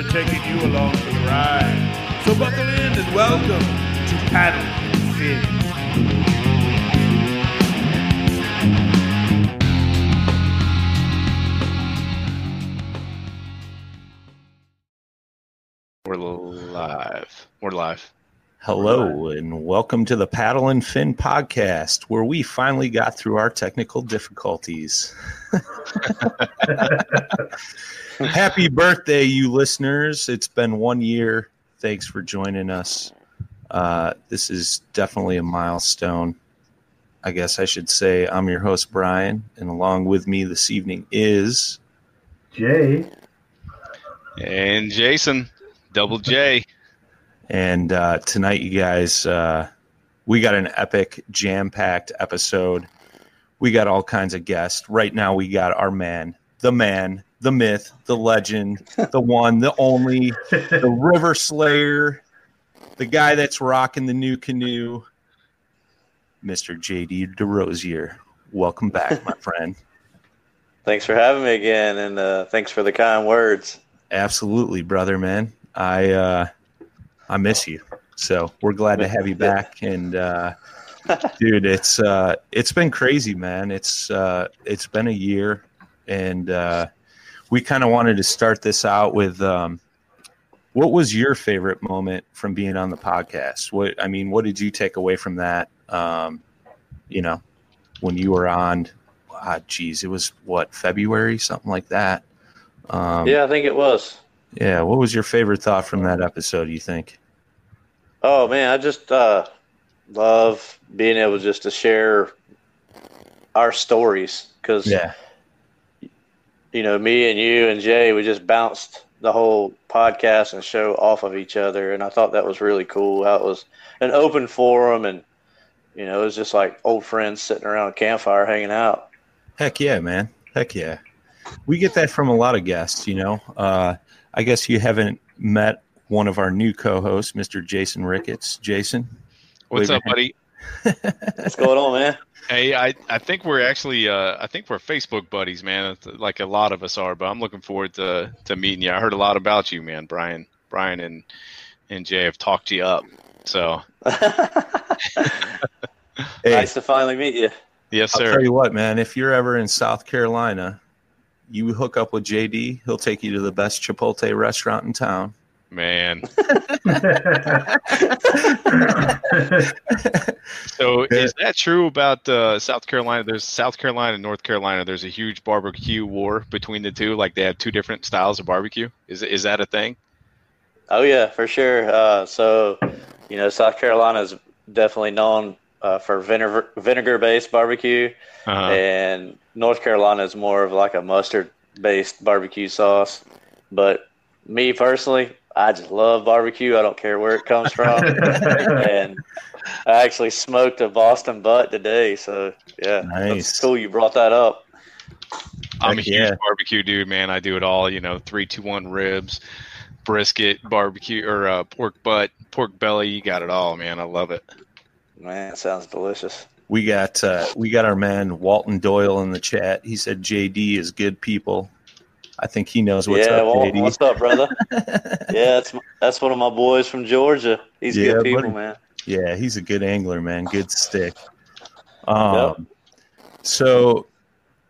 They're taking you along for the ride. So buckle in and welcome to Paddle and Fin. We're live. We're live. Hello, and welcome to the Paddle and Fin podcast, where we finally got through our technical difficulties. Happy birthday, you listeners. It's been one year. Thanks for joining us. Uh, this is definitely a milestone. I guess I should say I'm your host, Brian, and along with me this evening is. Jay. And Jason, double J. And uh, tonight, you guys, uh, we got an epic, jam packed episode. We got all kinds of guests. Right now, we got our man, the man, the myth, the legend, the one, the only, the river slayer, the guy that's rocking the NuCanoe, Mr. JD Derossier. Welcome back, my friend. Thanks for having me again, and uh, thanks for the kind words. Absolutely, brother, man. I uh, I miss you. So we're glad to have you back. And uh, dude, it's uh, it's been crazy, man. It's uh, it's been a year, and uh, we kind of wanted to start this out with um, what was your favorite moment from being on the podcast? What I mean, what did you take away from that? Um, you know, when you were on, ah, geez, it was what February, something like that. Um, Yeah, I think it was. yeah. What was your favorite thought from that episode? You think? Oh man, I just uh, love being able just to share our stories because Yeah. You know me and you and Jay, we just bounced the whole podcast and show off of each other, and I thought that was really cool. How it was an open forum, and you know it was just like old friends sitting around a campfire hanging out. Heck yeah, man. Heck yeah. We get that from a lot of guests, you know. Uh, I guess you haven't met one of our new co-hosts, Mr. Jason Ricketts. Jason, What's up, buddy? What's going on, man? Hey, I, I think we're actually uh, I think we're Facebook buddies, man. Like a lot of us are, but I'm looking forward to, to meeting you. I heard a lot about you, man. Brian, Brian, and and Jay have talked you up. So hey, Nice to finally meet you. yes, I'll sir. tell you what, man. If you're ever in South Carolina, you hook up with JD. He'll take you to the best Chipotle restaurant in town. Man. So is that true about uh, South Carolina? There's South Carolina and North Carolina. There's a huge barbecue war between the two. Like they have two different styles of barbecue. Is is that a thing? Oh yeah, for sure. Uh, so, you know, South Carolina is definitely known uh, for vinegar vinegar based barbecue, Uh-huh. and North Carolina is more of like a mustard based barbecue sauce. But me personally, I just love barbecue. I don't care where it comes from, and I actually smoked a Boston butt today. So yeah, Nice. that's cool. You brought that up. I'm a huge yeah. barbecue dude, man. I do it all. You know, three, two, one ribs, brisket, barbecue, or uh, pork butt, pork belly. You got it all, man. I love it. Man, it sounds delicious. We got uh, we got our man Walton Doyle in the chat. He said JD is good people. I think he knows what's yeah, up, well, JD. what's up, brother? yeah, that's that's one of my boys from Georgia. He's Yeah, good people, buddy. man. Yeah, he's a good angler, man. Good stick. Um, so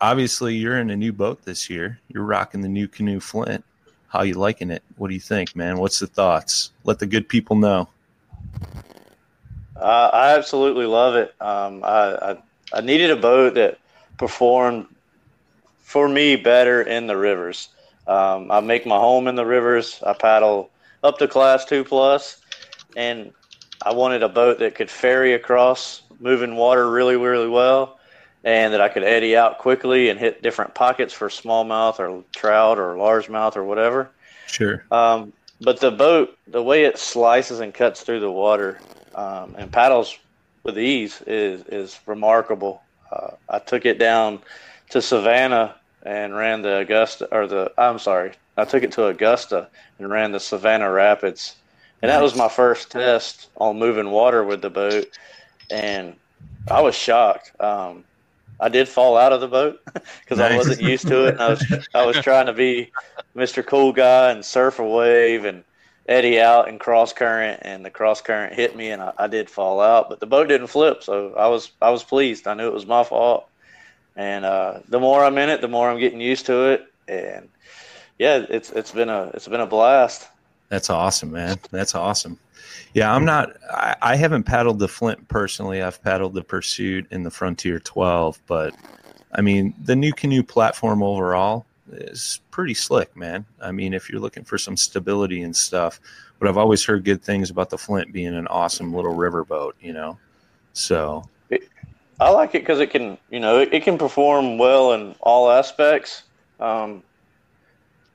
obviously you're in a new boat this year. You're rocking the NuCanoe Flint. How you liking it? What do you think, man? What's the thoughts? Let the good people know. Uh, I absolutely love it. Um, I, I I needed a boat that performed for me better in the rivers. Um, I make my home in the rivers. I paddle up to class two plus, and I wanted a boat that could ferry across moving water really, really well, and that I could eddy out quickly and hit different pockets for smallmouth or trout or largemouth or whatever. Sure. Um, but the boat, the way it slices and cuts through the water um, and paddles with ease is is remarkable. Uh, I took it down to Savannah and ran the Augusta, or the I'm sorry, I took it to Augusta and ran the Savannah Rapids, and that was my first test on moving water with the boat, and I was shocked. Um, I did fall out of the boat because I wasn't used to it. And I was I was trying to be Mr. Cool Guy and surf a wave and eddy out and cross current, and the cross current hit me, and I, I did fall out. But the boat didn't flip, so I was I was pleased. I knew it was my fault, and uh, the more I'm in it, the more I'm getting used to it, and yeah, it's it's been a it's been a blast. That's awesome, man. That's awesome. Yeah, I'm not. I, I haven't paddled the Flint personally. I've paddled the Pursuit and the Frontier 12, but I mean, the NuCanoe platform overall is pretty slick, man. I mean, if you're looking for some stability and stuff, but I've always heard good things about the Flint being an awesome little riverboat, you know. So I like it because it can, you know, it, it can perform well in all aspects. Um,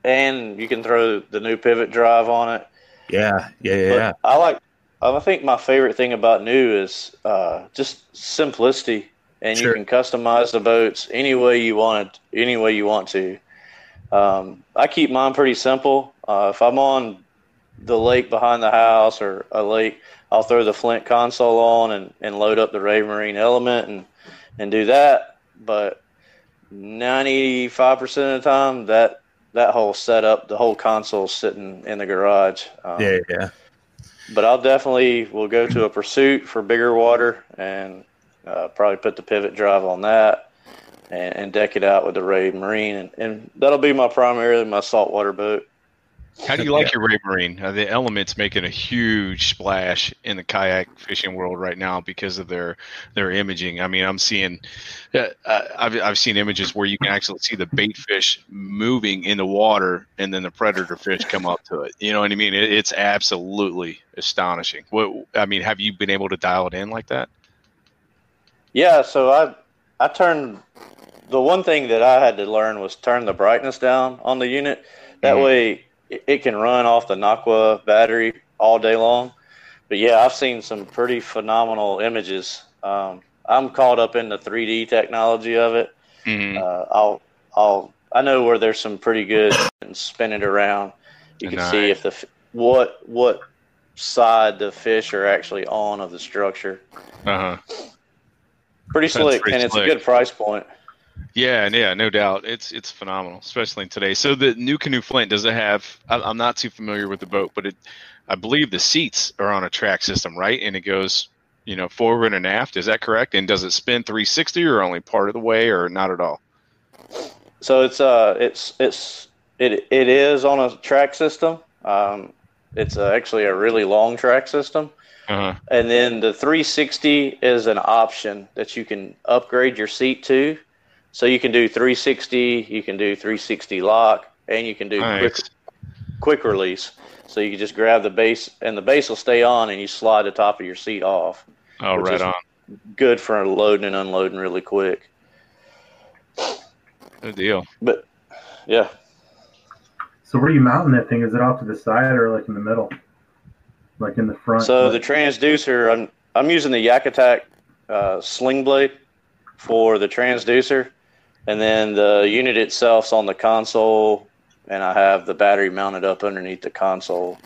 and you can throw the new pivot drive on it. yeah, yeah, yeah, yeah. I like. I think my favorite thing about new is uh, just simplicity, and Sure. you can customize the boats any way you want it, any way you want to. Um, I keep mine pretty simple. Uh, if I'm on the lake behind the house or a lake, I'll throw the Flint console on and, and load up the Raymarine element and and do that. But ninety five percent of the time, that that whole setup, the whole console sitting in the garage. Um, yeah, yeah. but I'll definitely will go to a pursuit for bigger water and uh, probably put the pivot drive on that and, and deck it out with the Raymarine and, and that'll be my primarily my saltwater boat. How do you like your Raymarine? Uh, the Element's making a huge splash in the kayak fishing world right now because of their their imaging. I mean, I'm seeing, uh, I've I've seen images where you can actually see the bait fish moving in the water, and then the predator fish come up to it. You know what I mean? It, it's absolutely astonishing. What I mean, have you been able to dial it in like that? Yeah, so I I turned the one thing that I had to learn was turn the brightness down on the unit. That Mhm. way it, it can run off the Nocqua battery all day long. But yeah, I've seen some pretty phenomenal images. Um, I'm caught up in the 3D technology of it. Mm-hmm. Uh, I'll, I'll, I know where there's some pretty good and spin it around. You can see if the what what side the fish are actually on of the structure. Uh huh. Pretty That's slick, pretty and it's a good price point. Yeah, yeah, no doubt. It's it's phenomenal, especially in today. So the NuCanoe Flint does it have? I- I'm not too familiar with the boat, but it, I believe the seats are on a track system, right? And it goes, you know, forward and aft. Is that correct? And does it spin 360 or only part of the way, or not at all? So it's uh it's it's it it is on a track system. Um, it's uh, actually a really long track system, Uh huh. and then the 360 is an option that you can upgrade your seat to. So you can do 360, you can do 360 lock, and you can do quick Nice. quick release. So you can just grab the base, and the base will stay on, and you slide the top of your seat off. Oh, which right is- on. Good for loading and unloading really quick. Good deal. But yeah, So where are you mounting that thing? Is it off to the side or like in the middle? Like in the front? So the transducer, I'm I'm using the Yak Attack uh, sling blade for the transducer, and then the unit itself's on the console, and I have the battery mounted up underneath the console,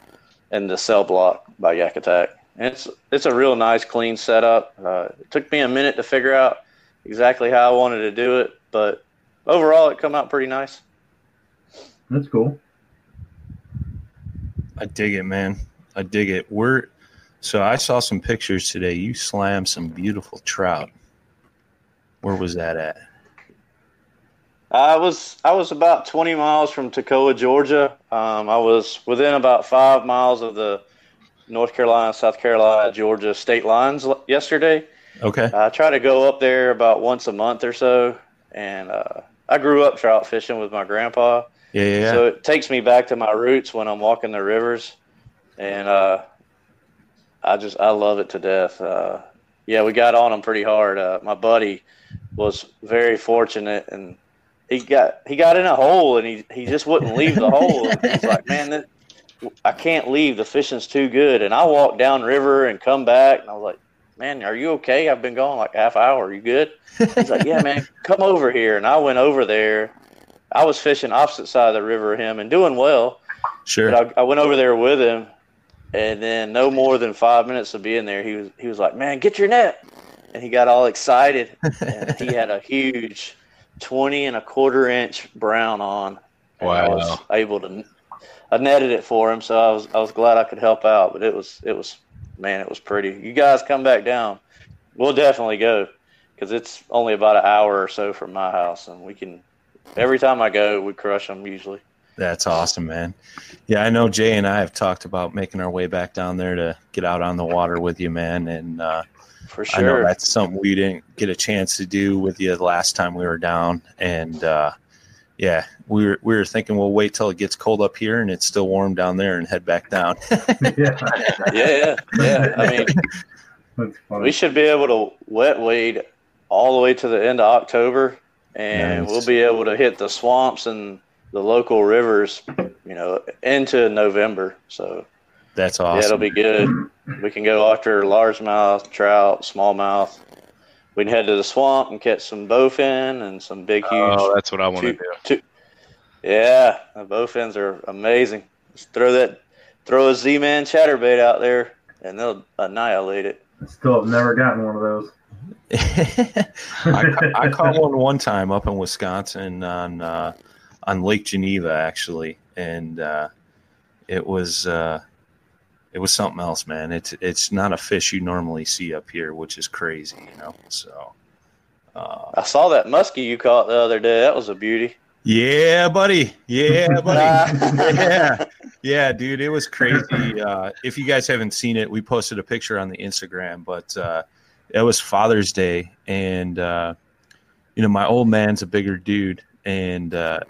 and the CellBlok by Yak Attack. And it's it's a real nice, clean setup. Uh, it took me a minute to figure out exactly how I wanted to do it, but overall, it come out pretty nice. That's cool. I dig it, man. I dig it. We're so I saw some pictures today. You slammed some beautiful trout. Where was that at? I was I was about 20 miles from Toccoa, Georgia. Um, I was within about five miles of the North Carolina, South Carolina, Georgia state lines l- yesterday. Okay. I try to go up there about once a month or so, and uh, I grew up trout fishing with my grandpa. Yeah, yeah, yeah. So it takes me back to my roots when I'm walking the rivers, and uh, I just I love it to death. Uh, yeah, we got on them pretty hard. Uh, my buddy was very fortunate, and he got he got in a hole, and he he just wouldn't leave the hole. He's like, man, that, I can't leave. The fishing's too good. And I walked down river and come back, and I was like, man, are you okay? I've been gone like half hour. Are you good? He's like, yeah, man, come over here. And I went over there. I was fishing opposite side of the river him and doing well. sure. But I, I went over there with him, and then no more than five minutes of being there, he was he was like, "Man, get your net," and he got all excited. and he had a huge twenty and a quarter inch brown on. And I was Wow. able to. I netted it for him, so I was I was glad I could help out. But it was it was man, it was pretty. You guys come back down. We'll definitely go because it's only about an hour or so from my house, and we can. Every time I go, we crush them usually. That's awesome, man. Yeah, I know Jay and I have talked about making our way back down there to get out on the water with you, man. And uh, For sure. I know that's something we didn't get a chance to do with you the last time we were down. And uh, yeah, we were we were thinking we'll wait till it gets cold up here and it's still warm down there and head back down. yeah, yeah, yeah, yeah. I mean, we should be able to wet wade all the way to the end of October, and Nice. we'll be able to hit the swamps and the local rivers, you know, into November. So That's yeah, awesome. it'll be good. We can go after largemouth, trout, smallmouth. We can head to the swamp and catch some bowfin and some big, huge. Oh, that's what I want to do. two- yeah, the bowfins are amazing. Just throw that, throw a Z-man chatterbait out there, and they'll annihilate it. Still have never gotten one of those. I, I caught one one time up in Wisconsin on uh, on Lake Geneva actually, and uh, it was uh, it was something else, man. It's it's not a fish you normally see up here, which is crazy, you know. So. Uh, I saw that muskie you caught the other day. That was a beauty. yeah, buddy. Yeah, buddy. yeah, yeah, dude. It was crazy. Uh, if you guys haven't seen it, we posted a picture on the Instagram, but uh, it was Father's Day, and uh, you know, my old man's a bigger dude, and uh,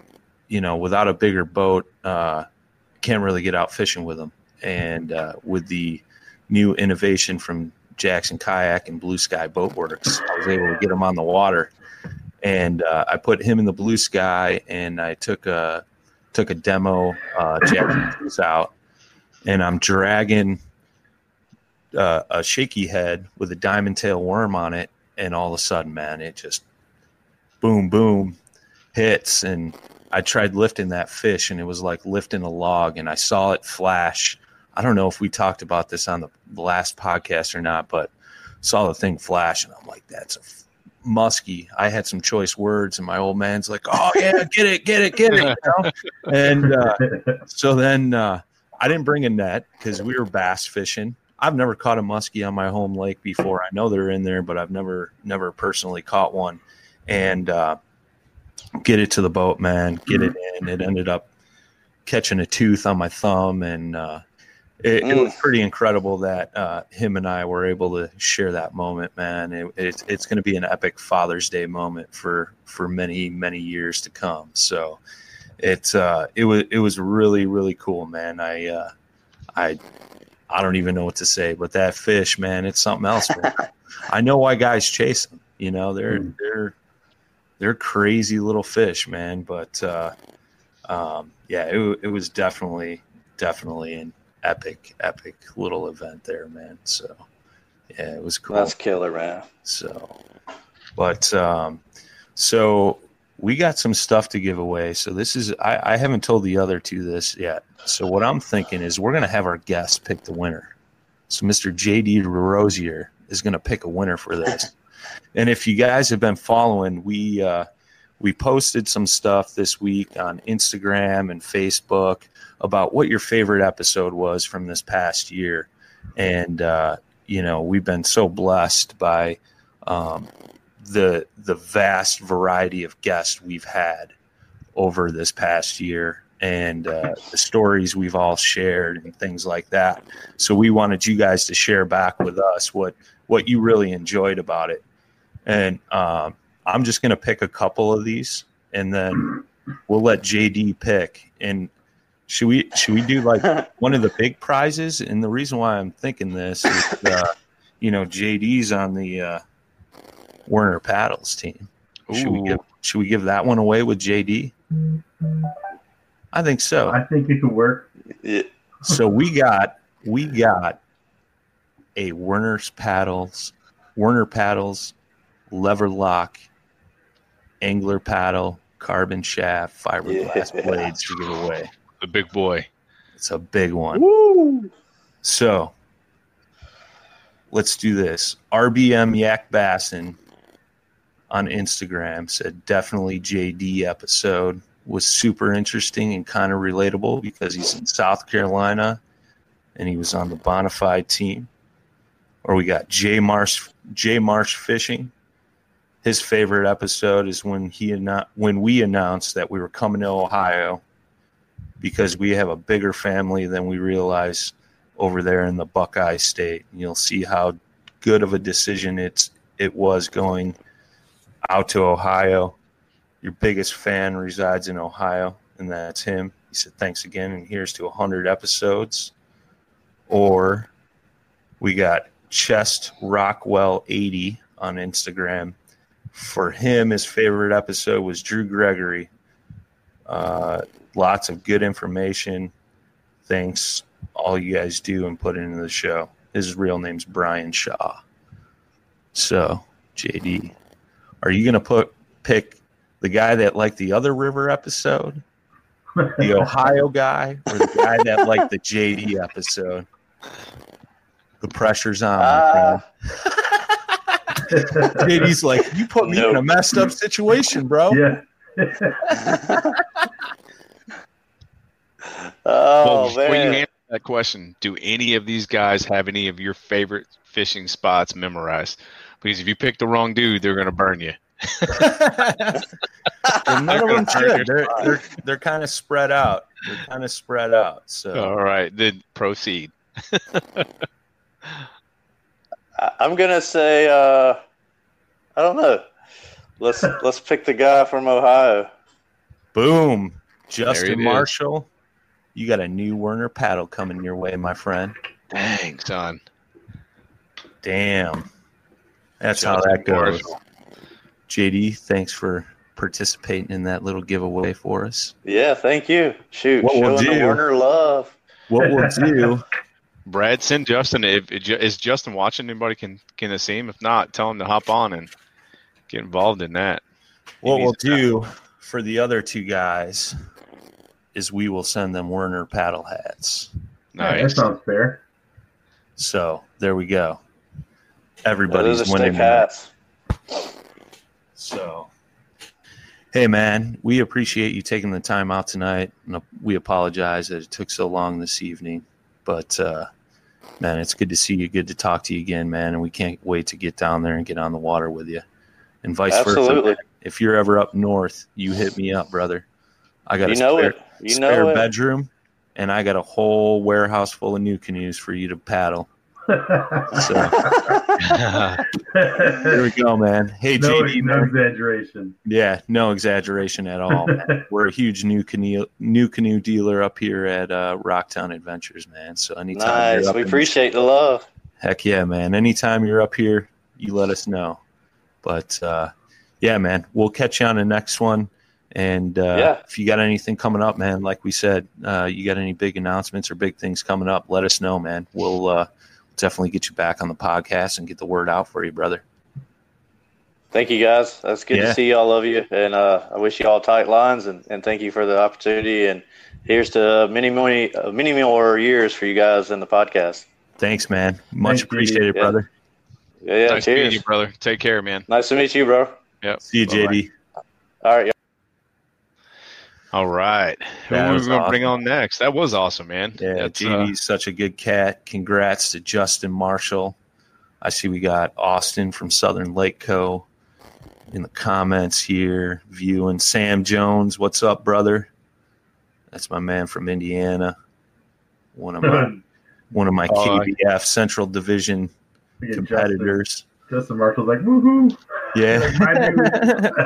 you know, without a bigger boat, uh, can't really get out fishing with him. And uh, with the new innovation from Jackson Kayak and Blue Sky Boatworks, I was able to get him on the water. And uh, I put him in the blue sky, and I took a took a demo uh, Jackson out, and I'm dragging uh, a shaky head with a diamond tail worm on it, and all of a sudden, man, it just boom, boom, hits, and I tried lifting that fish, and it was like lifting a log, and I saw it flash. I don't know if we talked about this on the last podcast or not, but saw the thing flash, and I'm like, that's a f- muskie. I had some choice words, and my old man's like, "Oh yeah, get it, get it, get it," you know? and uh, so then uh, I didn't bring a net because we were bass fishing. I've never caught a muskie on my home lake before. I know they're in there, but I've never never personally caught one. And uh, get it to the boat, man. Get it in. It ended up catching a tooth on my thumb, and it, it was pretty incredible that uh, him and I were able to share that moment, man. It, it's it's going to be an epic Father's Day moment for for many many years to come. So it uh, it was it was really really cool, man. I uh, I I don't even know what to say, but that fish, man, it's something else. man. I know why guys chase them. You know, they're Mm. they're they're crazy little fish, man. But uh, um, yeah, it, it was definitely definitely an epic epic little event there, man. So yeah, it was cool. That's killer, man. So, but um, so we got some stuff to give away. So this is I, I haven't told the other two this yet. So what I'm thinking is we're gonna have our guests pick the winner. So Mr. JD Rosier is gonna pick a winner for this. and if you guys have been following, we uh, we posted some stuff this week on Instagram and Facebook about what your favorite episode was from this past year. And uh, you know, we've been so blessed by um, the the vast variety of guests we've had over this past year and uh, the stories we've all shared and things like that. So we wanted you guys to share back with us what what you really enjoyed about it. And um, I'm just going to pick a couple of these, and then we'll let JD pick. And should we should we do like one of the big prizes? And the reason why I'm thinking this is, uh, you know, JD's on the uh, Werner Paddles team. Should we give should we give that one away with JD? I think so. I think it could work. So we got we got a Werner's paddles, Werner paddles, lever lock, angler paddle, carbon shaft, fiberglass Yeah. blades to give away. A big boy. It's a big one. Woo! So let's do this. RBM Yak Bassin on Instagram said definitely JD episode was super interesting and kind of relatable because he's in South Carolina and he was on the Bonafide team. Or we got J Marsh J Marsh fishing. His favorite episode is when he annou- when we announced that we were coming to Ohio because we have a bigger family than we realize over there in the Buckeye State. And you'll see how good of a decision it's it was going out to Ohio. Your biggest fan resides in Ohio, and that's him. He said, "Thanks again, and here's to 100 episodes." Or we got Chest Rockwell 80 on Instagram. For him, his favorite episode was Drew Gregory. Uh, lots of good information. Thanks all you guys do and put into the show. His real name's Brian Shaw. So, JD, are you gonna put pick the guy that liked the other river episode, the Ohio guy, or the guy that liked the JD episode? The pressure's on. Ah, JD's like, you put me in a messed up situation, bro. yeah. oh well, before you man. answer that question, do any of these guys have any of your favorite fishing spots memorized? Because if you pick the wrong dude, they're going to burn you. And none of them They're should. They're they're, they're kind of spread out. They're kind of spread out. So All right, then proceed. I- I'm gonna say uh, I don't know. Let's let's pick the guy from Ohio. boom, it Justin is. Marshall, you got a new Werner paddle coming your way, my friend. Dang, son. Damn, that's Justin how that goes. Marshall. JD, thanks for participating in that little giveaway for us. Yeah, thank you. Shoot, What we'll showing the do- Werner love. What we'll do, Brad, send Justin. If is Justin watching, anybody can can see him. If not, tell him to hop on and get involved in that. He what we'll do for the other two guys is we will send them Werner paddle hats. Yeah, that sounds fair. So there we go. Those are Everybody's winning. hats. So, hey man, we appreciate you taking the time out tonight. And we apologize that it took so long this evening, but uh, man, it's good to see you. Good to talk to you again, man. And we can't wait to get down there and get on the water with you, and vice Absolutely. versa. If you're ever up north, you hit me up, brother. I got You a know spare, it. You spare know it. bedroom, and I got a whole warehouse full of NuCanoes for you to paddle. So there we go, man. Hey, no, JD, no man. exaggeration. Yeah, no exaggeration at all. We're a huge NuCanoe new canoe dealer up here at uh, Rocktown Adventures, man. So anytime Nice. you're up We in- appreciate the love. heck yeah, man. Anytime you're up here, you let us know. But uh, yeah, man, we'll catch you on the next one. And uh, Yeah. if you got anything coming up, man, like we said, uh, you got any big announcements or big things coming up, let us know, man. We'll uh, definitely get you back on the podcast and get the word out for you, brother. Thank you guys. That's good Yeah. to see all of you, and uh, I wish you all tight lines, and, and thank you for the opportunity. And here's to many, many, uh, many more years for you guys in the podcast. Thanks, man. Much Thank appreciated, Yeah. brother. Yeah, yeah nice meeting cheers. you, brother. Take care, man. Nice to meet you, bro. Yep. See you, Bye-bye. JD. All right, All right. Who are we going to bring on next? That was awesome, man. Yeah, That's, uh, JD's such a good cat. Congrats to Justin Marshall. I see we got Austin from Southern Lake Co. in the comments here. Viewing Sam Jones. What's up, brother? That's my man from Indiana. One of my one of my Oh, KBF Central Division competitors. Justin, Justin Marshall's like, woohoo! Yeah.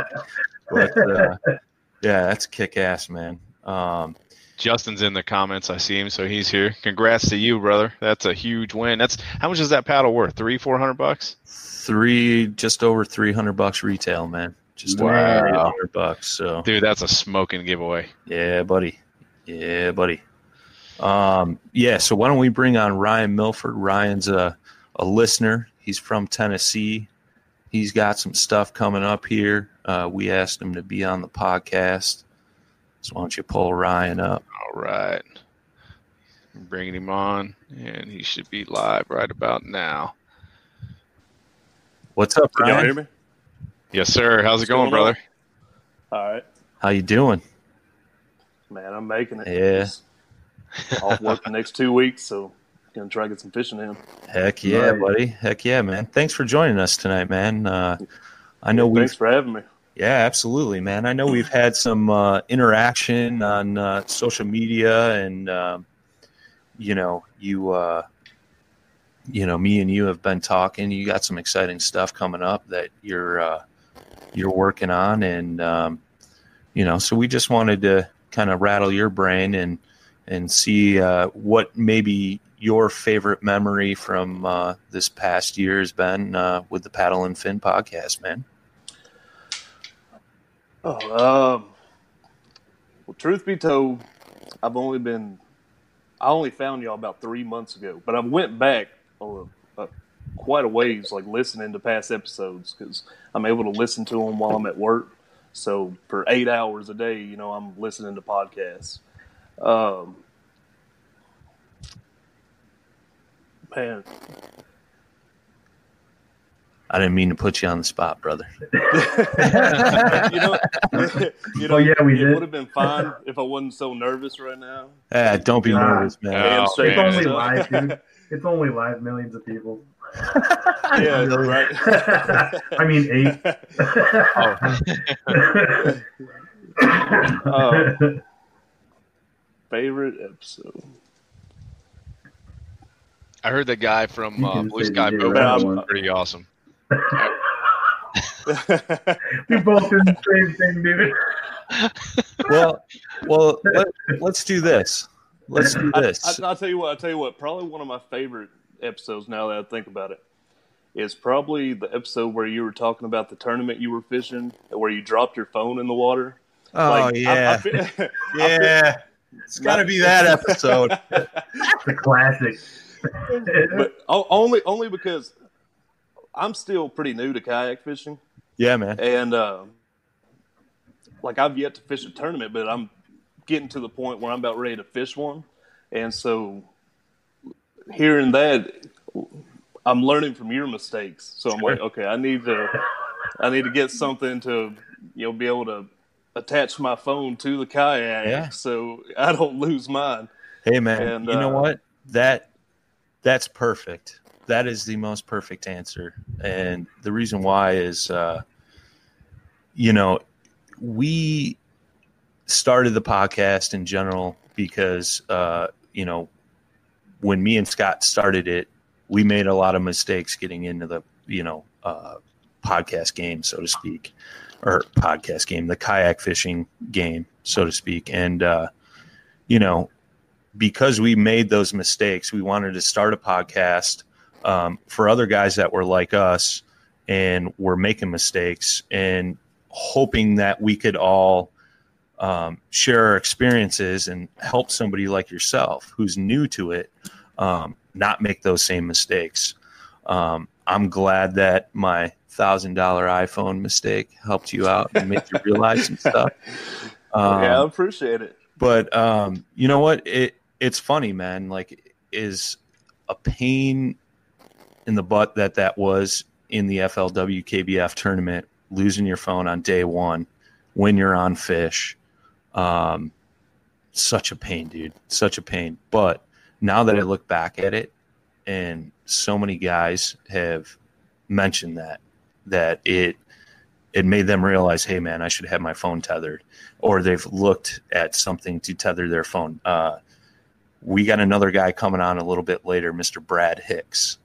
But uh, yeah, that's kick ass, man. Um, Justin's in the comments. I see him, so he's here. Congrats to you, brother. That's a huge win. That's how much is that paddle worth? Three, four hundred bucks. three, just over three hundred bucks retail, man. Just over Wow. three hundred bucks. So Dude, that's a smoking giveaway. yeah, buddy. Yeah, buddy. Um, yeah. So why don't we bring on Ryan Milford? Ryan's a a listener. He's from Tennessee. He's got some stuff coming up here. Uh, we asked him to be on the podcast. So why don't you pull Ryan up? All right. I'm bringing him on, and he should be live right about now. What's up, Can y'all Ryan? hear me? Yes, sir. How's it What's going, going on? brother? All right, How you doing? man. I'm making it. Yeah. Just Off work the next two weeks, so gonna try to get some fishing in. Heck yeah, Nice. buddy. Heck yeah, man. Thanks for joining us tonight, man. Uh, I know we've Thanks for having me. Yeah, absolutely, man. I know we've had some uh, interaction on uh, social media, and um, you know, you, uh, you know, me and you have been talking. You got some exciting stuff coming up that you're uh, you're working on, and um, you know, so we just wanted to kind of rattle your brain and and see uh, what maybe your favorite memory from uh, this past year has been with the Paddle and Fin podcast, man. Oh, um, well, truth be told, I've only been, I only found y'all about three months ago, but I went back a, a, quite a ways, like listening to past episodes because I'm able to listen to them while I'm at work. So for eight hours a day, you know, I'm listening to podcasts. Um, man, I didn't mean to put you on the spot, brother. you know, you know, Oh, yeah, we it did. would have been fine if I wasn't so nervous right now. Ah, don't be Nah. nervous, man. Oh, It's man. only live, dude. It's only live, millions of people. yeah, right. I mean, eight. Oh. Favorite episode. I heard the guy from You uh, can Blue Sky DJ Boat was pretty awesome. We both did the same thing, dude. well, well, let, let's do this. Let's do I, this. I, will tell you what. I'll tell you what. Probably one of my favorite episodes. Now that I think about it, is probably the episode where you were talking about the tournament you were fishing, where you dropped your phone in the water. oh Like, I- I yeah, I fe- yeah. It's got to be that episode. The classic. but only only because I'm still pretty new to kayak fishing, Yeah, man. and um like I've yet to fish a tournament, but I'm getting to the point where I'm about ready to fish one, and so hearing that, I'm learning from your mistakes. So I'm like, okay, I need to, I need to get something to, you know, be able to attach my phone to the kayak, Yeah. so I don't lose mine. Hey, man. And, you know uh, what? That that's perfect. That is the most perfect answer, and the reason why is, uh, you know, we started the podcast in general because, uh, you know, when me and Scott started it, we made a lot of mistakes getting into the, you know, uh, podcast game, so to speak, or podcast game, the kayak fishing game, so to speak. And, uh, you know, because we made those mistakes, we wanted to start a podcast um, for other guys that were like us and were making mistakes and hoping that we could all um, share our experiences and help somebody like yourself who's new to it um, not make those same mistakes. Um, I'm glad that my thousand dollar iPhone mistake helped you out and made you realize some stuff. Um, yeah, I appreciate it. but um, you know what? It it's funny, man. Like, is a pain in the butt that that was in the FLW KBF tournament, losing your phone on day one when you're on fish. Um, such a pain, dude. Such a pain. But now that I look back at it, and so many guys have mentioned that that it it made them realize, hey man, I should have my phone tethered, or they've looked at something to tether their phone. Uh, we got another guy coming on a little bit later, Mr. Brad Hicks,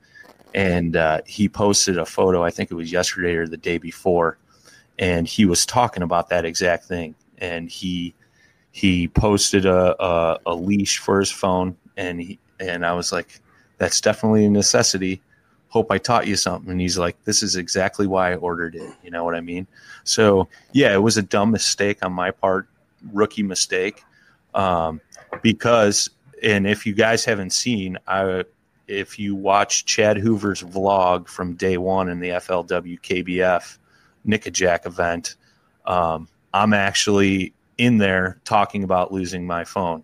and uh, he posted a photo. I think it was yesterday or the day before, and he was talking about that exact thing. And he he posted a, a, a leash for his phone, and he and I was like, that's definitely a necessity. Hope I taught you something. And he's like, this is exactly why I ordered it. You know what I mean? So yeah, it was a dumb mistake on my part, rookie mistake, um, because and if you guys haven't seen, I if you watch Chad Hoover's vlog from day one in the FLW KBF Nickajack event, um, I'm actually in there talking about losing my phone.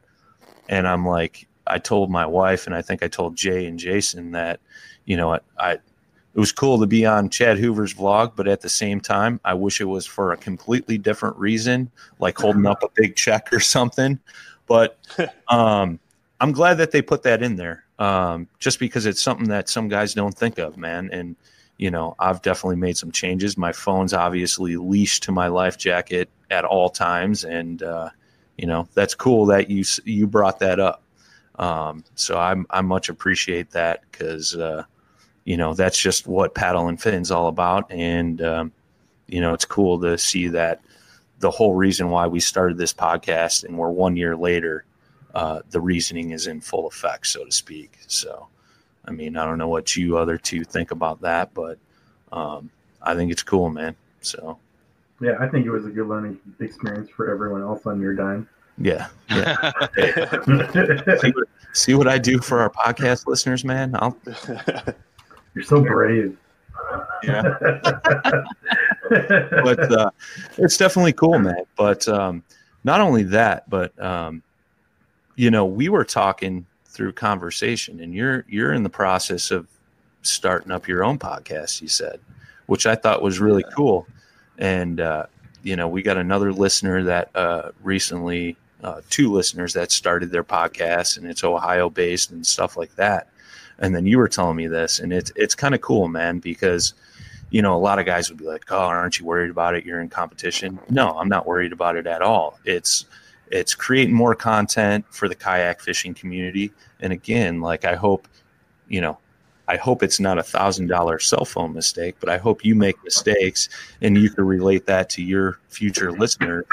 And I'm like, I told my wife, and I think I told Jay and Jason that, you know, I, I it was cool to be on Chad Hoover's vlog, but at the same time, I wish it was for a completely different reason, like holding up a big check or something. But um, I'm glad that they put that in there, um, just because it's something that some guys don't think of, man. And you know, I've definitely made some changes. My phone's obviously leashed to my life jacket at all times, and uh, you know that's cool that you you brought that up. Um, so I I much appreciate that because uh, you know that's just what paddle and fin's all about, and um, you know it's cool to see that the whole reason why we started this podcast and we're one year later, uh, the reasoning is in full effect, so to speak. So. I mean, I don't know what you other two think about that, but um, I think it's cool, man. So Yeah, I think it was a good learning experience for everyone else on your dime. yeah, yeah. see, what, see what I do for our podcast listeners, man. I'll You're so brave. yeah. but uh, it's definitely cool, man. But um, not only that, but um, you know, we were talking through conversation, and you're you're in the process of starting up your own podcast. You said, which I thought was really cool, and uh, you know, we got another listener that uh, recently, uh, two listeners that started their podcast, and it's Ohio based and stuff like that. And then you were telling me this, and it's it's kind of cool, man, because you know, a lot of guys would be like, "Oh, aren't you worried about it? You're in competition." No, I'm not worried about it at all. It's it's creating more content for the kayak fishing community. And again, like I hope, you know, I hope it's not a thousand dollar cell phone mistake, but I hope you make mistakes and you can relate that to your future listener,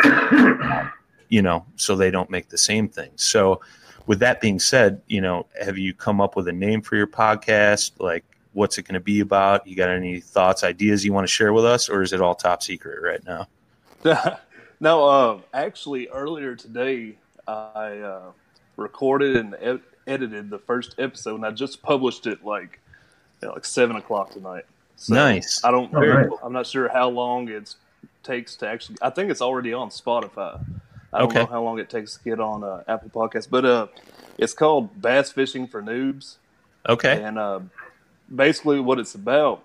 you know, so they don't make the same thing. So, with that being said, you know, have you come up with a name for your podcast? Like, what's it going to be about? You got any thoughts, ideas you want to share with us, or is it all top secret right now? no, uh, actually, earlier today, I uh, recorded and ed- edited the first episode, and I just published it like you know, like seven o'clock tonight. So Nice. I don't. Oh, nice. I'm not sure how long it takes to actually. I think it's already on Spotify. I don't Okay. know how long it takes to get on uh, Apple Podcasts, but uh, it's called Bass Fishing for Noobs. Okay. And uh, basically, what it's about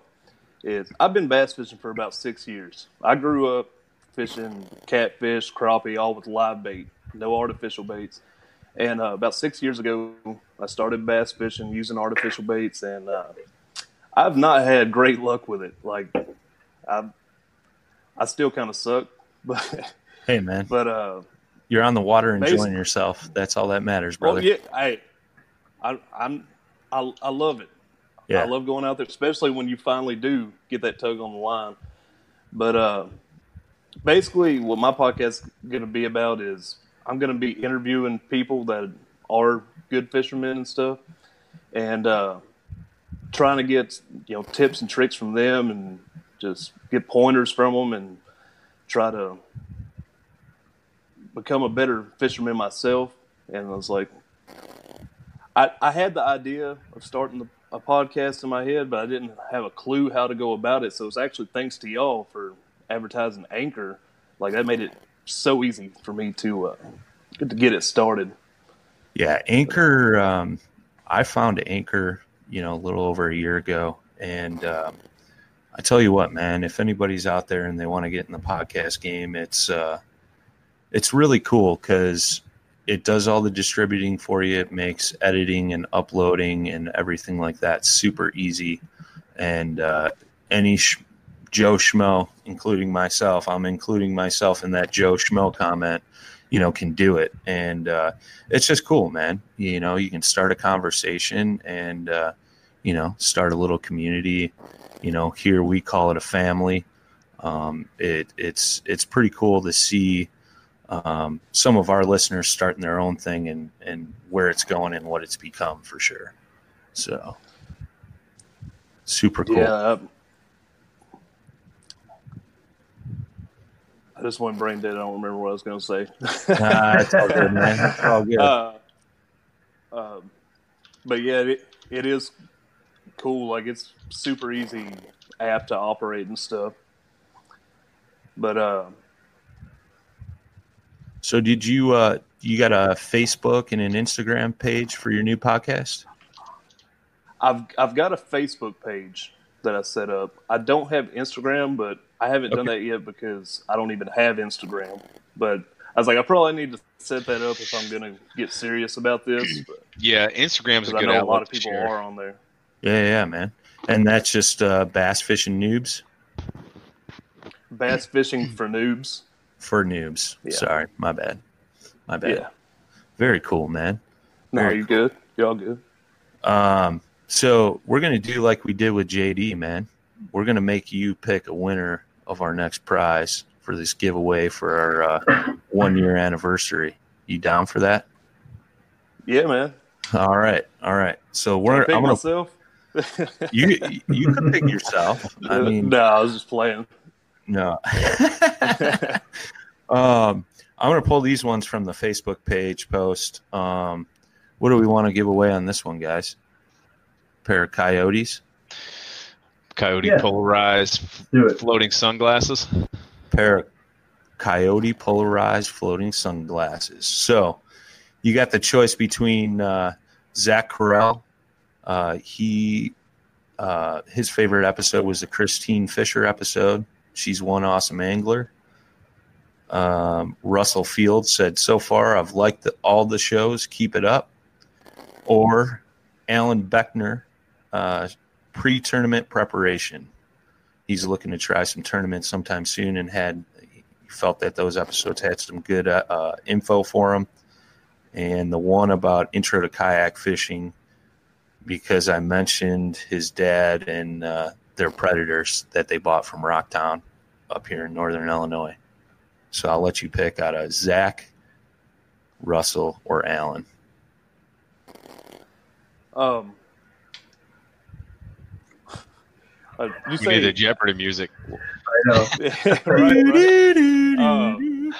is I've been bass fishing for about six years. I grew up fishing catfish, crappie, all with live bait, no artificial baits. And uh, about six years ago, I started bass fishing using artificial baits, and uh, I've not had great luck with it. Like, I, I still kind of suck, but Hey, man. but uh, You're on the water enjoying yourself. That's all that matters, well, brother. yeah, I, I, I'm, I, I love it. Yeah. I love going out there, especially when you finally do get that tug on the line. But uh, basically, what my podcast is going to be about is I'm going to be interviewing people that are good fishermen and stuff, and uh, trying to get you know tips and tricks from them, and just get pointers from them, and try to become a better fisherman myself. And I was like, I, I had the idea of starting the a podcast in my head, but I didn't have a clue how to go about it. So it's actually thanks to y'all for advertising Anchor. Like that made it so easy for me to uh, to get it started. Yeah, Anchor. Um, I found Anchor, you know, a little over a year ago, and um, I tell you what, man, if anybody's out there and they want to get in the podcast game, it's uh, it's really cool because it does all the distributing for you. It makes editing and uploading and everything like that super easy. And uh, any sh- Joe Schmo, including myself, I'm including myself in that Joe Schmo comment, you know, can do it. And uh, it's just cool, man. You know, you can start a conversation and, uh, you know, start a little community. You know, here we call it a family. Um, it, it's it's pretty cool to see um, some of our listeners starting their own thing and and where it's going and what it's become for sure. So super cool. Yeah. I just went brain dead. I don't remember what I was going to say. Nah, it's all good, man. It's all good. Uh, um, but yeah, it, it is cool. Like it's super easy app to operate and stuff. But uh, So did you uh you got a Facebook and an Instagram page for your new podcast? I've I've got a Facebook page that I set up. I don't have Instagram, but I haven't done that yet because I don't even have Instagram. But I was like, I probably need to set that up if I'm going to get serious about this. But Yeah, Instagram's 'cause a I good know a lot of people share. are on there. Yeah, yeah, man. And that's just uh bass fishing noobs Bass fishing for noobs. for noobs. Yeah. Sorry, my bad. My bad. Yeah. Very cool, man. No, Very you good? You all good? Um, so we're gonna do like we did with JD, man. We're gonna make you pick a winner of our next prize for this giveaway for our uh, one year anniversary. You down for that? Yeah, man. All right, all right. So we're I pick I'm gonna myself. you you can pick yourself. I mean, no, I was just playing. no. um, I'm gonna pull these ones from the Facebook page post. Um, what do we want to give away on this one, guys? pair of coyotes. Coyote Yeah. polarized floating sunglasses. pair of coyote polarized floating sunglasses. So you got the choice between uh, Zach Carell. Uh, he uh, his favorite episode was the Christine Fisher episode. She's one awesome angler. Um, Russell Fields said, "So far, I've liked the, all the shows. Keep it up." Or Alan Beckner, uh, pre-tournament preparation. He's looking to try some tournaments sometime soon and had felt that those episodes had some good uh, uh, info for him. And the one about intro to kayak fishing because i mentioned his dad and uh, their predators that they bought from rocktown up here in northern illinois. So i'll let you pick out of zach russell or alan. Um, uh, you We say need the Jeopardy music. I know. right, right. Um,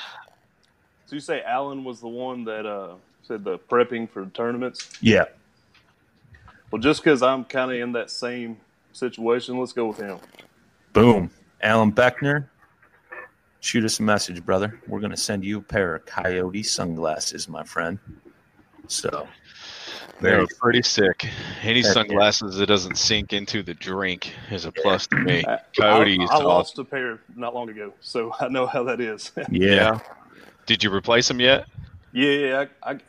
so you say Alan was the one that uh, said the prepping for tournaments. yeah Well, just because I'm kind of in that same situation, let's go with him. Boom. Alan Beckner, shoot us a message, brother. We're going to send you a pair of coyote sunglasses, my friend. So, They're pretty sick. Any Heck yeah. sunglasses that doesn't sink into the drink is a plus to me. I- Coyote I, is I awesome. lost a pair not long ago, so I know how that is. yeah. Did you replace them yet? yeah, yeah. I, I,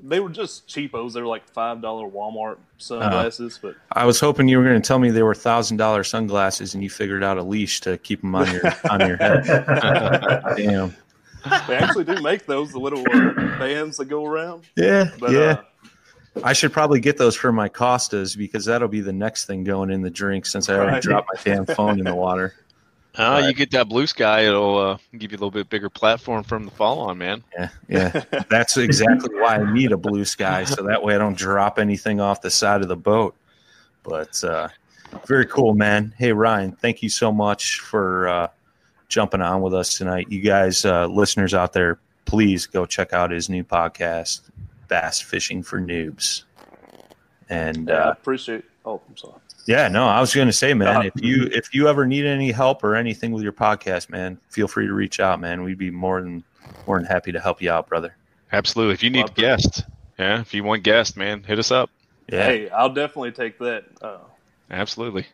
they were just cheapos. They were like five dollar Walmart sunglasses, but I was hoping you were going to tell me they were thousand dollar sunglasses, and you figured out a leash to keep them on your on your head. Damn. they actually do make those the little uh, bands that go around. Yeah. But yeah. uh, I should probably get those for my Costas because that'll be the next thing going in the drink since I already Right. dropped my damn phone in the water. Uh, Right. You get that blue sky, it'll uh, give you a little bit bigger platform from the fall on, man. Yeah, yeah. That's exactly why I need a blue sky, so that way I don't drop anything off the side of the boat. But uh, very cool, man. Hey, Ryan, thank you so much for uh, jumping on with us tonight. You guys, uh, listeners out there, please go check out his new podcast, Bass Fishing for Noobs. And yeah, I uh, appreciate Oh, I'm sorry. Yeah, no, I was going to say, man, Uh, if you if you ever need any help or anything with your podcast, man, feel free to reach out, man. We'd be more than more than happy to help you out, brother. Absolutely. If you need Love guests, yeah, if you want guests, man, hit us up. Yeah, Hey, I'll definitely take that. Uh, Absolutely.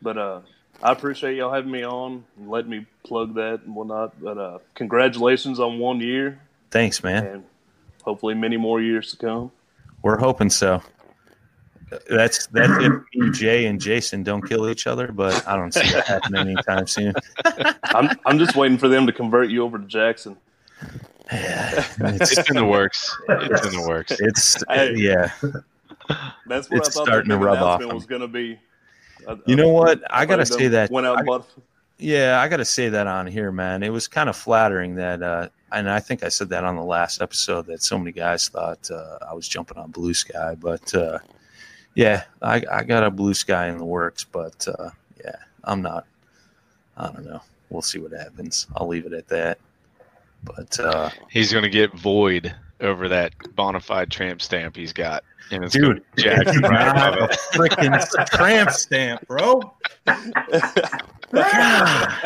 but uh, I appreciate y'all having me on and letting me plug that and whatnot. But uh, congratulations on one year thanks, man. and hopefully many more years to come. We're hoping so. That's that's if me, Jay and Jason don't kill each other, but I don't see that happening anytime soon. I'm I'm just waiting for them to convert you over to Jackson. Yeah, it's It's in the works. It's in the works. it's Hey. yeah. That's what It's I thought starting the to rub off announcement was going to be. I- You know what? I gotta say that went out I- and bought. Yeah, I got to say that on here, man. It was kind of flattering that, uh, and I think I said that on the last episode that so many guys thought uh, I was jumping on Blue Sky, but uh, yeah, I, I got a Blue Sky in the works, but uh, yeah, I'm not. I don't know. We'll see what happens. I'll leave it at that. But uh, He's going to get void over that Bonafide tramp stamp he's got. And it's dude, Jack it's right not above a freaking tramp stamp, bro. Ah.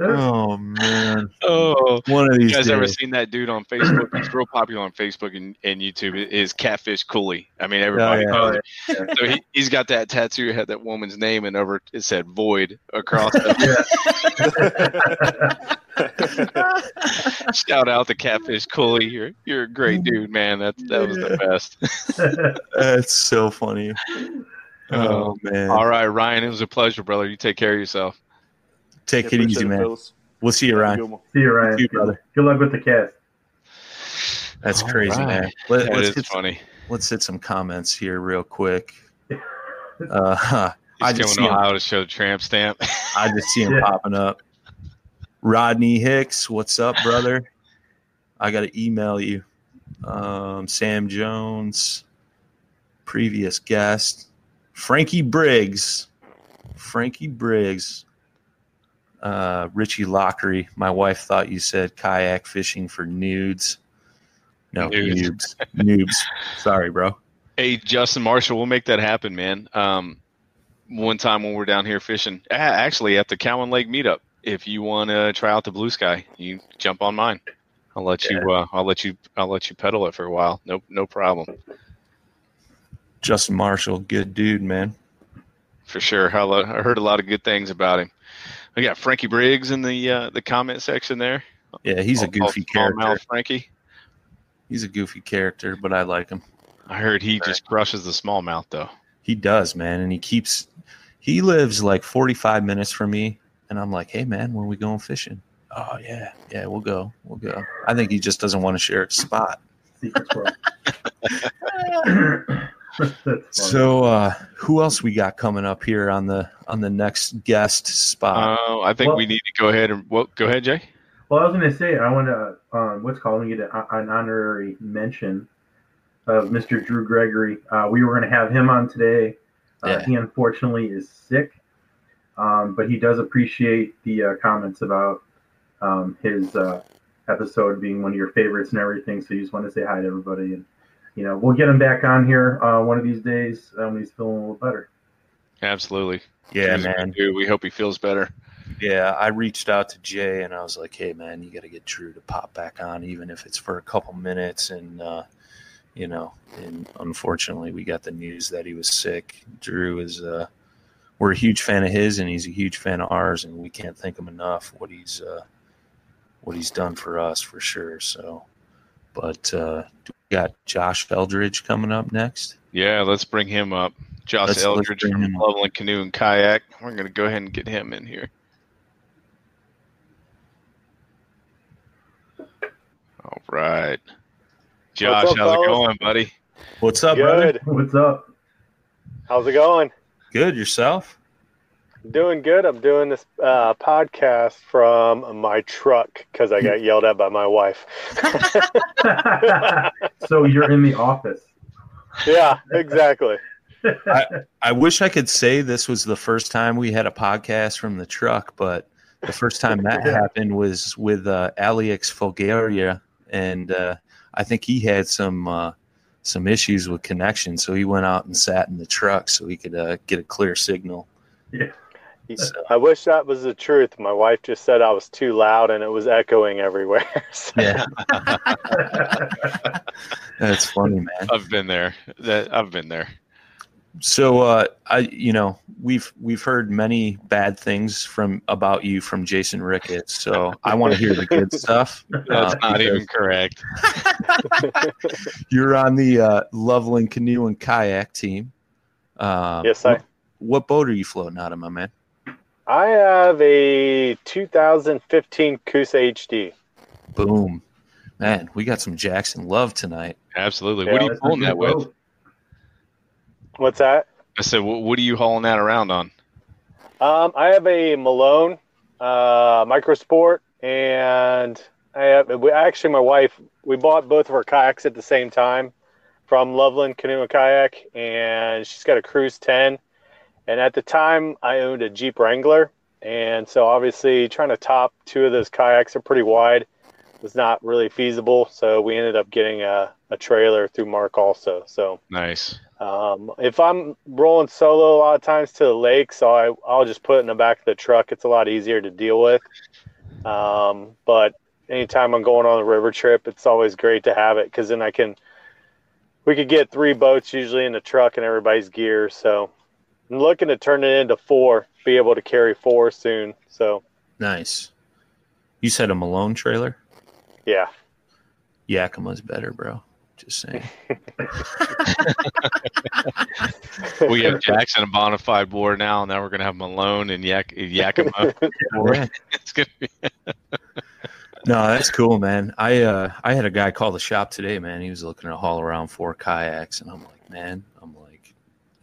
oh man, Oh, one of you these guys ever seen that dude on Facebook? He's real popular on Facebook and, and YouTube. It Is Catfish Cooley? I mean, everybody oh, yeah. knows it. So he, he's got that tattoo. Had that woman's name, and over it said "Void" across. it. Shout out to Catfish Cooley. You're you're a great mm. dude, man. That that was the best. That's so funny. Oh man. All right, Ryan. It was a pleasure, brother. You take care of yourself. Take it easy, man. fellas. We'll see you, Have Ryan. good. See you, Ryan. You, brother. Good luck with the cast. That's All crazy, right. man. Let, That us is hit, funny. let's hit some comments here real quick. Uh, I He's just going see on him, how to show the tramp stamp. I just see him Yeah. popping up. Rodney Hicks, what's up, brother? I got to email you. Um, Sam Jones, previous guest, Frankie Briggs, Frankie Briggs, uh, Richy Laughery. My wife thought you said kayak fishing for nudes. No, Nudes. noobs. noobs. Sorry, bro. Hey, Justin Marshall, we'll make that happen, man. Um, one time when we're down here fishing, actually at the Cowan Lake meetup, if you want to try out the blue sky, you jump on mine. I'll let you. Uh, I'll let you. I'll let you pedal it for a while. No, no problem Justin Marshall, good dude, man. for sure. I, lo- I heard a lot of good things about him. I got Frankie Briggs in the uh, the comment section there. Yeah, he's a goofy all character. smallmouth Frankie. He's a goofy character, but I like him. I heard he just crushes the smallmouth though. He does, man, and he keeps. He lives like forty-five minutes from me, and I'm like, "Hey, man, when we going fishing?" Oh yeah, yeah, we'll go, we'll go. I think he just doesn't want to share a spot. Secret Squirrel. That's funny. So, uh, who else we got coming up here on the on the next guest spot? Oh, I think well- we need to go ahead and well, go ahead, Jay. Well, I was going to say, I want to, um, what's calling let me get an honorary mention of Mr. Drew Gregory. Uh, we were going to have him on today. Uh, Yeah. He unfortunately is sick, um, but he does appreciate the uh, comments about um, his uh, episode being one of your favorites and everything. So you just want to say hi to everybody. And, you know, we'll get him back on here uh, one of these days uh, when he's feeling a little better. Absolutely. yeah, Drew's man. dude. We hope he feels better. Yeah, I reached out to Jay and I was like, "Hey, man, you got to get Drew to pop back on, even if it's for a couple minutes." And uh, you know, and unfortunately, we got the news that he was sick. Drew is, uh, we're a huge fan of his, and he's a huge fan of ours, and we can't thank him enough what he's uh, what he's done for us for sure. So, but uh, we got Josh Eldridge coming up next. Yeah, let's bring him up. Josh Let's- let's Eldridge from. Loveland Canoe and Kayak. We're going to go ahead and get him in here. All right. Josh, up, how's it going, buddy? What's up, brother? Good. What's up? How's it going? Good yourself? Doing good. I'm doing this uh, podcast from my truck because I got yelled at by my wife. so you're in the office. yeah, exactly. I wish I could say this was the first time we had a podcast from the truck, but the first time that happened was with uh, Alex Folgaria, and uh, I think he had some uh, some issues with connection, so he went out and sat in the truck so he could uh, get a clear signal. Yeah. So, I wish that was the truth. My wife just said I was too loud and it was echoing everywhere. So- yeah, that's funny, man. I've been there. That I've been there. So, uh, I, you know, we've we've heard many bad things from about you from Jason Ricketts. So, I want to hear the good stuff. That's uh, not even correct. You're on the uh, Loveland Canoe and Kayak team. Uh, yes, I What, what boat are you floating out of, my man? I have a 2015 Coosa HD. Boom, man. We got some Jackson love tonight. Absolutely. Yeah, what are you That's pulling that with? What's that? I said, what, what are you hauling that around on? Um, I have a Malone uh, Microsport, and I have we, actually my wife. We bought both of our kayaks at the same time from Loveland Canoe and Kayak, and she's got a Cruise 10. And at the time, I owned a Jeep Wrangler, and so obviously trying to top two of those kayaks are pretty wide was not really feasible. So we ended up getting a, a trailer through Mark also. So Nice. um, if I'm rolling solo a lot of times to the lake, so I, I'll just put it in the back of the truck. It's a lot easier to deal with. Um, but anytime I'm going on a river trip, it's always great to have it because then I can, we could get three boats usually in the truck and everybody's gear. So I'm looking to turn it into four, be able to carry four soon. So Nice. You said a Malone trailer? yeah, Yakima's better, bro. Just saying. We have Jackson and Bonafide board now, and now we're gonna have Malone and Yak Yakima. Yeah. it's gonna be No, that's cool, man. I uh I had a guy call the shop today, man. He was looking to haul around four kayaks, and I'm like, man, I'm like,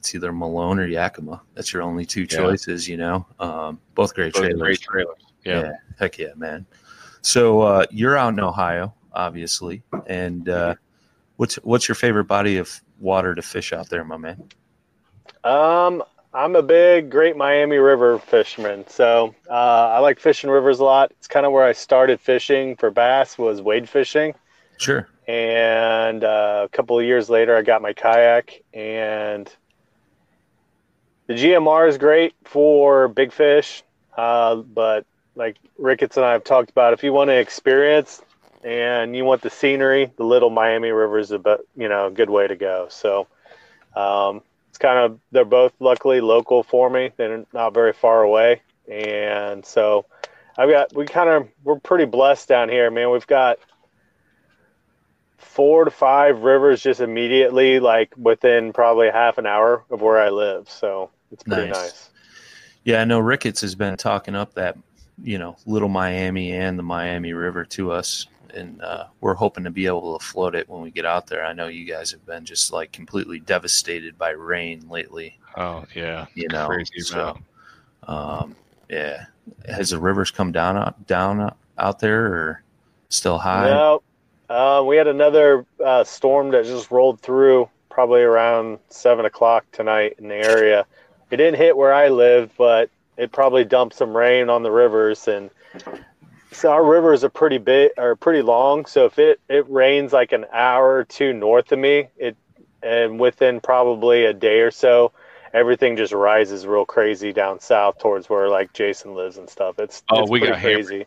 it's either Malone or Yakima. That's your only two Yeah. choices, you know. Um, both great both trailers. great trailers. Yeah. heck yeah, man. So uh, you're out in Ohio, obviously, and uh, what's what's your favorite body of water to fish out there, my man? Um, I'm a big Great Miami River fisherman, so uh, I like fishing rivers a lot. It's kind of where I started fishing for bass was wade fishing, Sure. and uh, a couple of years later, I got my kayak, and the GMR is great for big fish, uh, but like Ricketts and I have talked about, if you want to experience and you want the scenery, the Little Miami River is a bit- you know good way to go. So. Um, it's kind of they're both luckily local for me. They're not very far away, and so I've got we kind of we're pretty blessed down here, man. We've got four to five rivers just immediately, like within probably half an hour of where I live. So it's pretty Nice. nice. Yeah, I know Ricketts has been talking up that you know Little Miami and the Miami River to us, and uh, we're hoping to be able to float it when we get out there. I know you guys have been just like completely devastated by rain lately. Oh yeah. You know, Crazy so um, yeah. Has the rivers come down out- down out there or still high? No, uh, we had another uh, storm that just rolled through probably around seven o'clock tonight in the area. It didn't hit where I live, but it probably dumped some rain on the rivers, and so our rivers are pretty big, are pretty long. So if it it rains like an hour or two north of me, it and within probably a day or so, everything just rises real crazy down south towards where like Jason lives and stuff. It's Oh, it's we got crazy.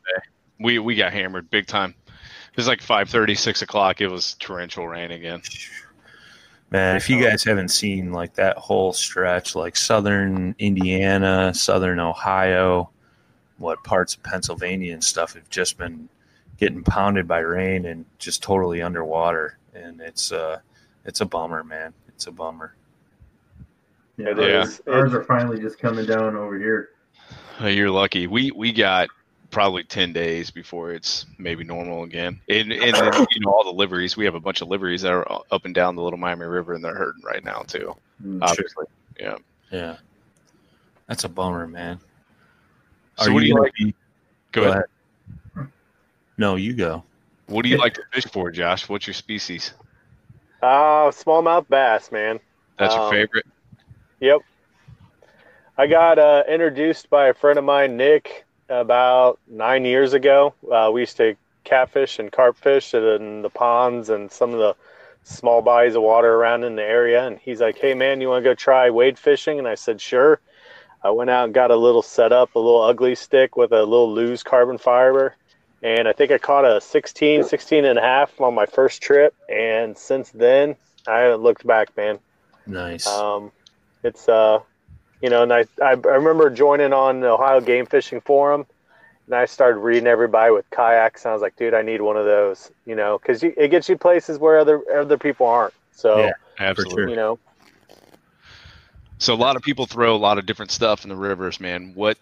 We we got hammered big time. It was like 5:30, 6 o'clock. It was torrential rain again. Man, if you guys haven't seen like that whole stretch, like southern Indiana, southern Ohio, what parts of Pennsylvania and stuff have just been getting pounded by rain and just totally underwater, and it's uh, it's a bummer, man. It's a bummer. Yeah, It Yeah. is- ours are finally just coming down over here. Oh, you're lucky. We we got probably 10 days before it's maybe normal again. And and then, you know all the liveries. We have a bunch of liveries that are up and down the Little Miami River, and they're hurting right now too. Mm. Obviously. Yeah. Yeah, that's a bummer, man. So what do you like? be- Go, go ahead. ahead. No, you go. What do you like to fish for, Josh? What's your species? Uh, smallmouth bass, man. That's your Um, favorite. Yep. I got uh, introduced by a friend of mine, Nick, about nine years ago. Uh, we used to catfish and carp fish in the ponds and some of the small bodies of water around in the area. And he's like, "Hey man, you want to go try wade fishing?" And I said, "Sure." I went out and got a little setup, a little ugly stick with a little loose carbon fiber. And I think I caught a 16, 16 and a half on my first trip. And since then, I haven't looked back, man. Nice. Um, it's, uh, you know, and I, I, I remember joining on the Ohio Game Fishing Forum and I started reading everybody with kayaks. And I was like, dude, I need one of those, you know, because it gets you places where other other people aren't. So, Yeah, Absolutely. you know, So a lot of people throw a lot of different stuff in the rivers, man. What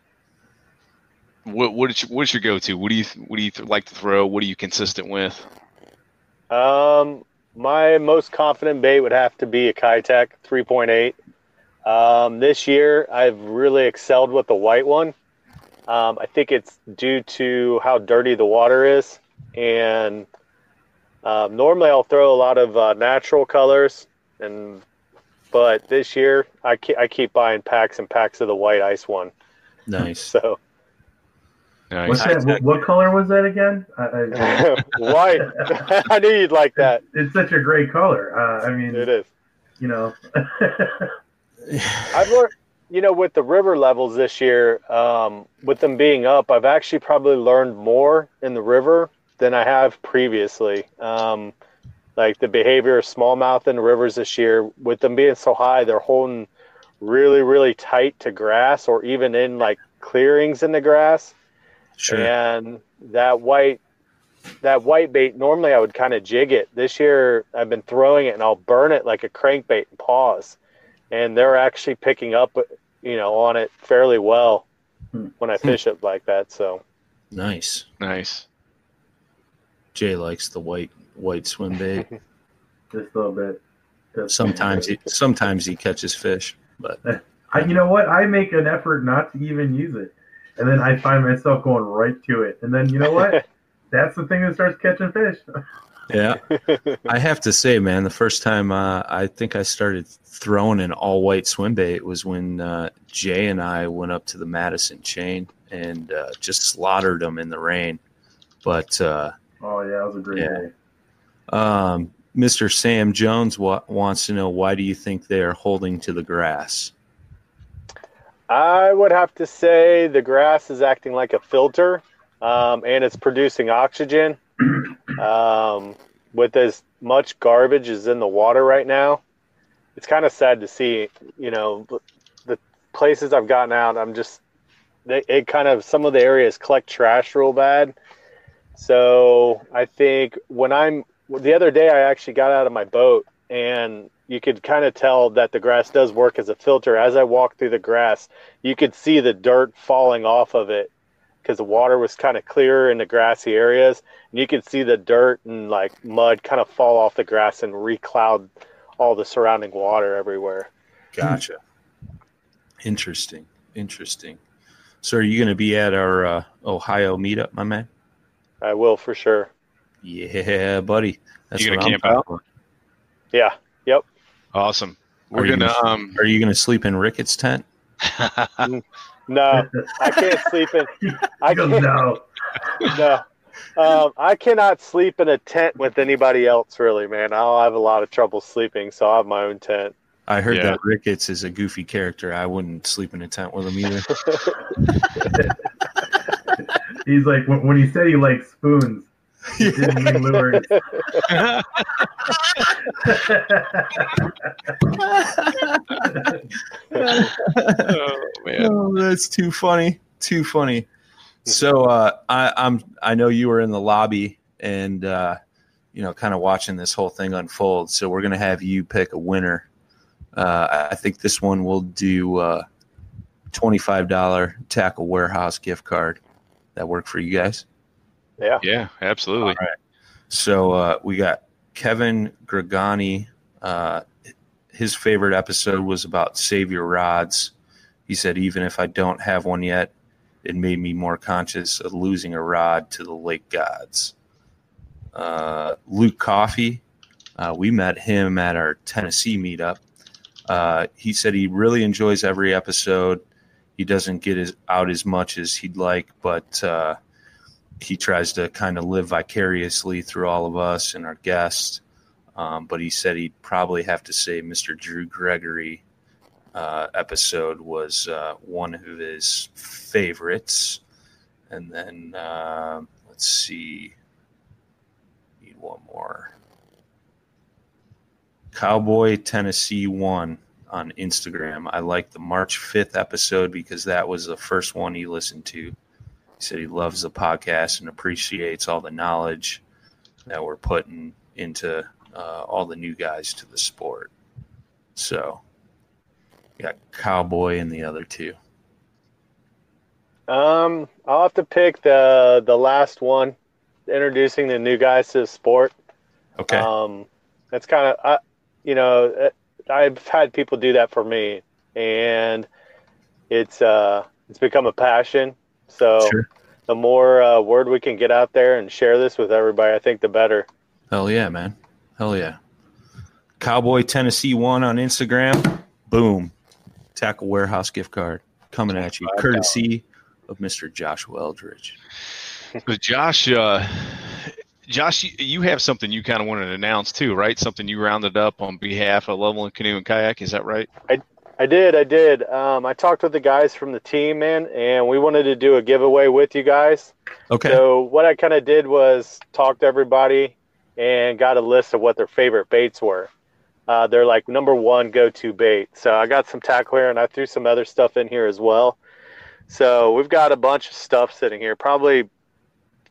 what what is your, what's your go-to? What do you what do you th- like to throw? What are you consistent with? Um, my most confident bait would have to be a Keitech 3.8. Um, this year, I've really excelled with the white one. Um, I think it's due to how dirty the water is, and um, normally I'll throw a lot of uh, natural colors, and but this year I keep, I keep buying packs and packs of the white ice one. nice. So Nice. What's that? What, what color was that again? I, I, white, I knew you'd like that. it's such a great color. Uh, I mean, It is. you know, I've learned, you know, with the river levels this year, um, with them being up, I've actually probably learned more in the river than I have previously. Um, like the behavior of smallmouth in the rivers this year, with them being so high, they're holding really, really tight to grass or even in like clearings in the grass. Sure. And that white that white bait normally I would kind of jig it. This year I've been throwing it and I'll burn it like a crankbait and pause. And they're actually picking up you know on it fairly well Hmm. when I fish it like that. So Nice. Nice. Jay likes the white white swim bait. just a little bit. Just- Sometimes he sometimes he catches fish, but I, you know what? I make an effort not to even use it, and then I find myself going right to it, and then you know what? That's the thing that starts catching fish. Yeah. I have to say, man, the first time uh, I think I started throwing an all white swim bait was when uh, Jay and I went up to the Madison chain and uh, just slaughtered them in the rain. But uh, Oh yeah, that was a great Yeah. day. um, Mr. Sam Jones wa- wants to know why do you think they are holding to the grass? I would have to say the grass is acting like a filter, um, and it's producing oxygen. Um, with as much garbage as in the water right now, it's kind of sad to see. You know, the places I've gotten out, I'm just they it kind of some of the areas collect trash real bad. So I think when I'm the other day, I actually got out of my boat and you could kind of tell that the grass does work as a filter. As I walked through the grass, you could see the dirt falling off of it because the water was kind of clearer in the grassy areas. And you could see the dirt and like mud kind of fall off the grass and recloud all the surrounding water everywhere. Gotcha. Interesting. Interesting. So, are you going to be at our uh, Ohio meetup, my man? I will for sure. Yeah, buddy. That's You gonna I'm camp out? talking Yeah. Yep. Awesome. We're Are gonna gonna- um Are you going to sleep in Ricketts' tent? No, I can't sleep in. I He goes, can't. no. No. Um, I cannot sleep in a tent with anybody else, really, man. I'll have a lot of trouble sleeping, so I have my own tent. I heard Yeah. that Ricketts is a goofy character. I wouldn't sleep in a tent with him either. He's like when, when he said he likes spoons. He didn't mean lures. oh, man. oh, that's too funny. Too funny. So uh, I, I'm I know you were in the lobby and uh, you know kind of watching this whole thing unfold. So we're gonna have you pick a winner. Uh, I think this one will do uh, twenty five dollar tackle warehouse gift card. That work for you guys? Yeah. Yeah, absolutely. So uh, we got Kevin Gregani. Uh, his favorite episode was about save your rods. He said, even if I don't have one yet, it made me more conscious of losing a rod to the lake gods. Uh, Luke Coffey, uh, we met him at our Tennessee meetup. Uh, he said he really enjoys every episode. He doesn't get as, out as much as he'd like, but uh, he tries to kind of live vicariously through all of us and our guests. Um, but he said he'd probably have to say Mr. Drew Gregory uh, episode was uh, one of his favorites. And then uh, let's see, need one more. Cowboy Tennessee one on Instagram. I like the March 5th episode because that was the first one he listened to. He said he loves the podcast and appreciates all the knowledge that we're putting into uh, all the new guys to the sport. So, got Cowboy and the other two. Um, I'll have to pick the the last one, introducing the new guys to the sport. Okay. Um, that's kind of, I, you know, uh, I've had people do that for me, and it's uh, it's become a passion. So Sure. the more uh, word we can get out there and share this with everybody, I think the better. Hell yeah, man. Hell yeah. Cowboy Tennessee one on Instagram. Boom. Tackle Warehouse gift card coming at you, courtesy of Mr. Joshua Eldridge. So Josh, uh, Josh, you, you have something you kind of wanted to announce too, right? Something you rounded up on behalf of Loveland Canoe and Kayak. Is that right? I did, I did. Um, I talked with the guys from the team, man, and we wanted to do a giveaway with you guys. Okay. So what I kind of did was talk to everybody and got a list of what their favorite baits were. Uh, they're like number one go-to bait. So I got some tackle here, and I threw some other stuff in here as well. So we've got a bunch of stuff sitting here, probably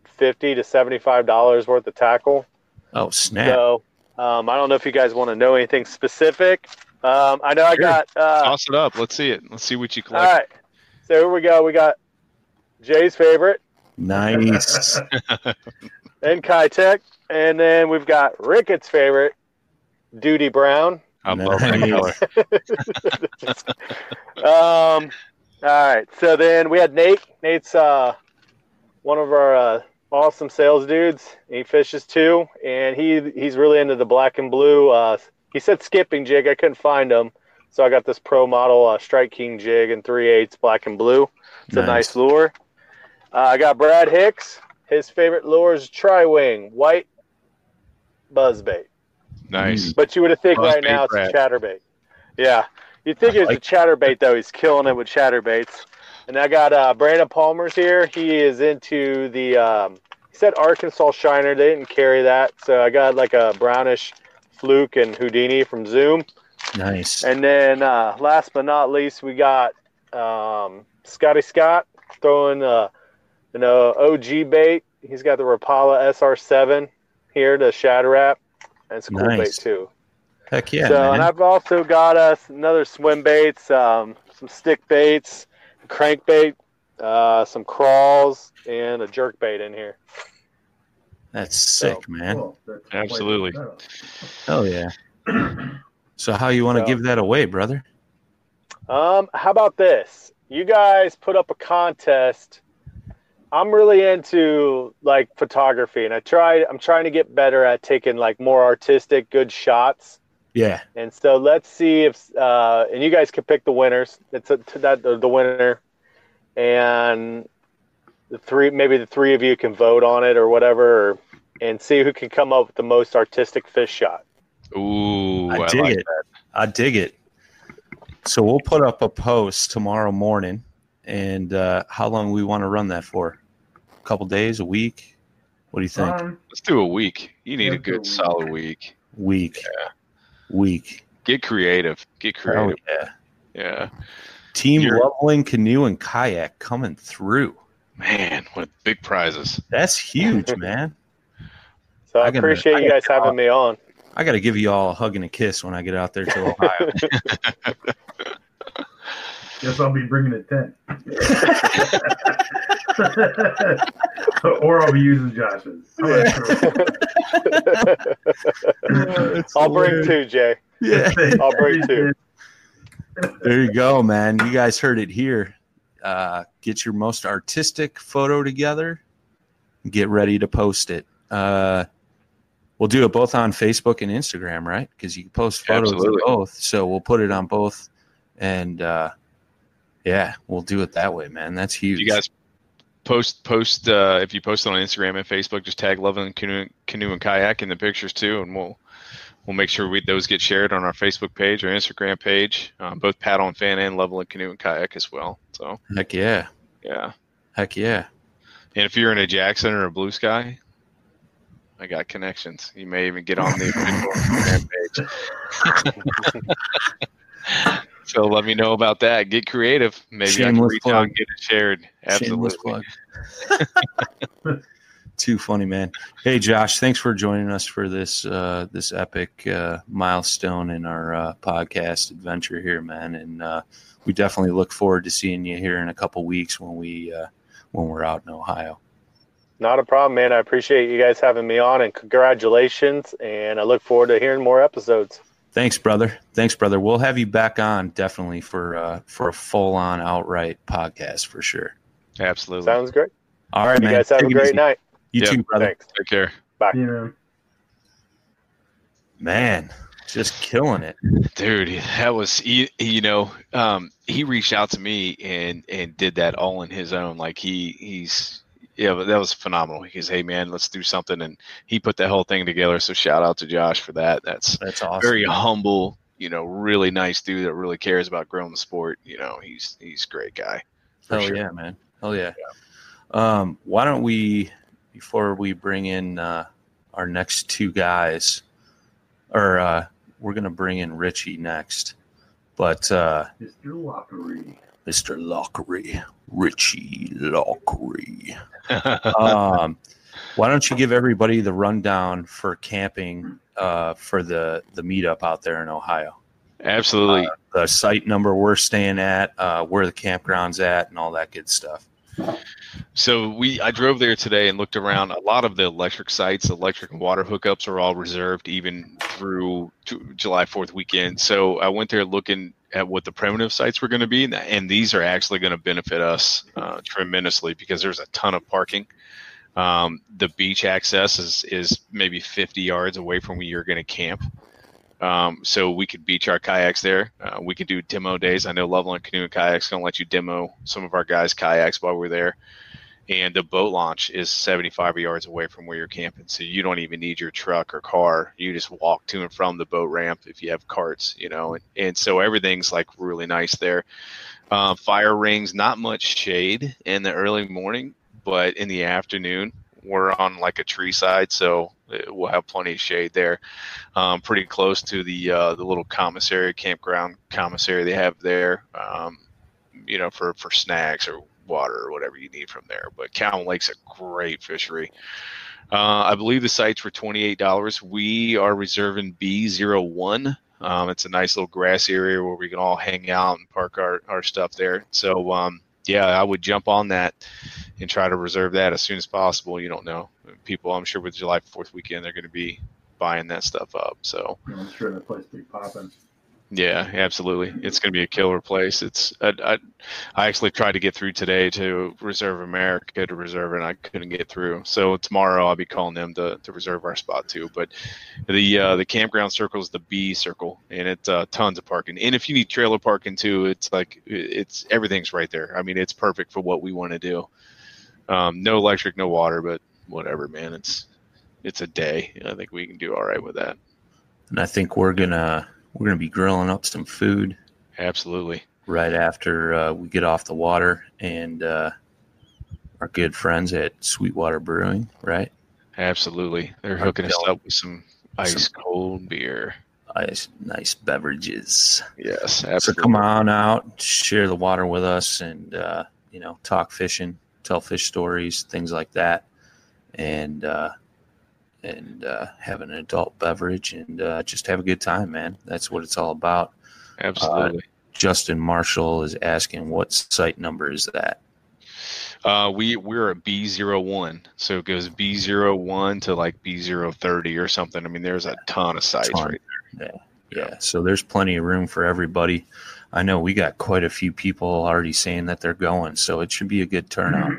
fifty to seventy-five dollars worth of tackle. oh, snap. So um, I don't know if you guys want to know anything specific. Um, I know I Sure. got. Uh, Toss it up. Let's see it. Let's see what you collect. right. So here we go. We got Jay's favorite Nice. and Keitech, and then we've got Ricketts' favorite, Duty Brown. I love that color. Um, all right. So then we had Nate. Nate's uh, one of our uh, awesome sales dudes. He fishes too, and he he's really into the black and blue. Uh, he said skipping jig. I couldn't find him, so I got this pro model uh, Strike King jig in three eighths black and blue. It's a nice lure. Uh, I got Brad Hicks. His favorite lure is Tri Wing white buzzbait. Nice. But you would have think Buzzbait right now it's Brad. a chatterbait. Yeah. You'd think I it's like- a chatterbait though. He's killing it with chatterbaits. And I got uh, Brandon Palmer's here. He is into the um, he said Arkansas Shiner. They didn't carry that. So I got like a brownish fluke and Houdini from Zoom. Nice. And then uh, last but not least, we got um, Scotty Scott throwing uh, you know OG bait. He's got the Rapala SR7 here to shatter wrap. And it's a cool Nice. bait too. Heck yeah, so, man. and I've also got us another swim baits, um, some stick baits, crankbait, uh, some crawls, and a jerk bait in here. That's sick, man. Cool. That's Absolutely. quite- Hell yeah. So how you want to So- give that away, brother? Um, how about this? You guys put up a contest. I'm really into like photography, and I tried. I'm trying to get better at taking like more artistic, good shots. Yeah. And so let's see if uh, and you guys can pick the winners. It's a, to that the, the winner, and the three maybe the three of you can vote on it or whatever, or, and see who can come up with the most artistic fish shot. Ooh, I I, dig like it. I dig it. So we'll put up a post tomorrow morning, and uh, how long we want to run that for? A couple days, a week? What do you think? Um, Let's do a week. You need a do a good week. solid week. week. Yeah. Week. Get creative. Get creative. Oh creative. yeah. Yeah. Team You're- Loveland canoe and kayak coming through. Man, what big prizes. That's huge, man. So I, I gotta- appreciate I you guys having me on. I got to give you all a hug and a kiss when I get out there to Ohio. guess I'll be bringing a tent. or I'll be using Josh's. I'm not sure. I'll bring two, Jay. yeah. I'll bring two. There you go, man. You guys heard it here. Uh, get your most artistic photo together. Get ready to post it. Uh, we'll do it both on Facebook and Instagram, right? Because you post photos Absolutely. of both. So we'll put it on both, and uh, yeah, we'll do it that way, man. That's huge. You guys post post uh, if you post it on Instagram and Facebook, just tag Loveland Canoe, Canoe and Kayak in the pictures too, and we'll we'll make sure we, those get shared on our Facebook page or Instagram page, um, both paddle n fin and Loveland canoe and kayak as well. So Heck yeah. yeah, Heck yeah. and if you're in a Jackson or a Blue Sky, I got connections. You may even get on the Instagram page. so let me know about that. Get creative. Maybe I can Shameless reach plug. out and get it shared. Shameless Absolutely. plug. Too funny, man. Hey, Josh, thanks for joining us for this uh, this epic uh, milestone in our uh, podcast adventure here, man. And uh, we definitely look forward to seeing you here in a couple weeks when we uh, when we're out in Ohio. Not a problem, man. I appreciate you guys having me on, and congratulations. And I look forward to hearing more episodes. Thanks, brother. Thanks, brother. We'll have you back on definitely for uh, for a full on outright podcast for sure. Absolutely. Sounds great. All right, You man. guys have Take a great easy. night. You Yep. too, brother. Thanks. Take care. Yeah. Man, just killing it. Dude, that was he, you know, um, he reached out to me and and did that all in his own. Like he he's yeah, but that was phenomenal. He goes, "Hey man, let's do something," and he put the whole thing together. So shout out to Josh for that. That's That's awesome. very humble, you know, really nice dude that really cares about growing the sport. You know, he's he's a great guy. For Hell sure. yeah, man. Hell yeah. Um, why don't we, before we bring in uh, our next two guys, or uh, we're going to bring in Richy next, but uh, Mr. Laughery. Mr. Laughery, Richy Laughery. um, why don't you give everybody the rundown for camping uh, for the, the meetup out there in Ohio? Absolutely. The site number we're staying at, uh, where the campground's at, and all that good stuff. So we, I drove there today and looked around. A lot of the electric sites, electric and water hookups, are all reserved even through July Fourth weekend. So I went there looking at what the primitive sites were going to be, and, and these are actually going to benefit us uh, tremendously because there's a ton of parking. Um, the beach access is is maybe 50 yards away from where you're going to camp. Um, so we could beach our kayaks there. Uh, we could do demo days. I know Loveland Canoe and Kayaks going to let you demo some of our guys' kayaks while we're there. And the boat launch is 75 yards away from where you're camping. So you don't even need your truck or car. You just walk to and from the boat ramp if you have carts, you know. And, and so everything's like really nice there. Uh, fire rings, not much shade in the early morning, but in the afternoon, we're on like a tree side. So we'll have plenty of shade there um, pretty close to the uh, the little commissary campground commissary they have there. Um, you know, for for snacks or water or whatever you need from there. But Cowan Lake's a great fishery. Uh, I believe the sites eight dollars. We are reserving B 1 Um, it's a nice little grass area where we can all hang out and park our, our stuff there. So um, yeah, I would jump on that and try to reserve that as soon as possible. You don't know people. I'm sure with July Fourth weekend they're going to be buying that stuff up. So I'm sure the place be popping. Yeah, absolutely, it's going to be a killer place. It's I, I, I actually tried to get through today to Reserve America to reserve and I couldn't get through. So tomorrow I'll be calling them to, to reserve our spot too. But the uh, the campground circle is the B circle, and it's uh, tons of parking. And if you need trailer parking too, it's like it's everything's right there. I mean, it's perfect for what we want to do. Um, no electric, no water, but whatever, man. It's it's a day. I think we can do all right with that. And I think we're gonna we're gonna be grilling up some food Absolutely. right after uh, we get off the water and uh, our good friends at Sweetwater Brewing, right? Absolutely. They're Our hooking us up with some ice cold beer. Ice, nice beverages. Yes, absolutely. So come on out, share the water with us, and uh, you know, talk fishing, tell fish stories, things like that, and uh, and uh, have an adult beverage and uh, just have a good time, man. That's what it's all about. Absolutely. Justin Marshall is asking, what site number is that? Uh, we we're at B 1 so it goes B 1 to like B 30 or something. I mean, there's a ton of sites Ton. right Yeah, so there's plenty of room for everybody. I know we got quite a few people already saying that they're going, so it should be a good turnout.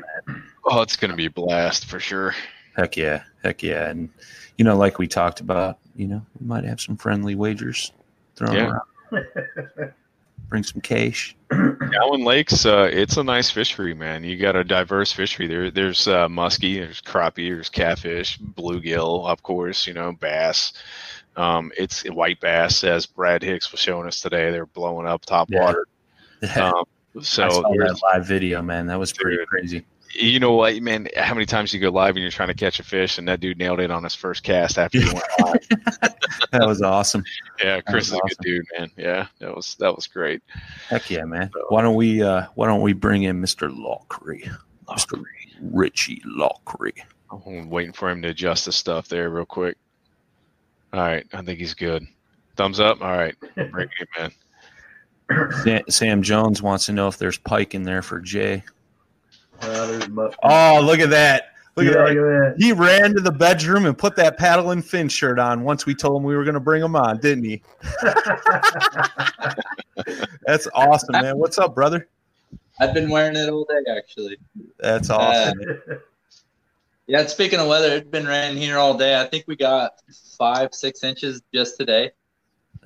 Oh, it's gonna be a blast for sure. Heck yeah, heck yeah, and you know, like we talked about, you know, we might have some friendly wagers thrown Yeah. around. Bring some cash. Cowan Lake's, uh, it's a nice fishery, man. You got a diverse fishery there. There's uh, muskie, there's crappie, there's catfish, bluegill, of course, you know, bass. Um, it's white bass, as Brad Hicks was showing us today. They're blowing up top Yeah. water. Yeah, Um, I so saw that live video, man. That was pretty Dude. crazy. You know what, man? How many times you go live and you're trying to catch a fish, and that dude nailed it on his first cast after he went live. That was awesome. Yeah, Chris is was a good dude, man. Yeah, that was that was great. Heck yeah, man. So- Why don't we uh why don't we bring in Mr. Laughery? Mr. Richy Laughery. I'm waiting for him to adjust the stuff there real quick. All right, I think he's good. Thumbs up. All right, bring in. Sam, Sam Jones wants to know if there's pike in there for Jay. Uh, there's must- Oh, look at that. Look Yeah, at that. look at He ran to the bedroom and put that paddle and fin shirt on once we told him we were going to bring him on, didn't he? That's awesome, man. What's up, brother? I've been wearing it all day, actually. That's awesome. Yeah, speaking of weather, it's been raining here all day. I think we got five, six inches just today.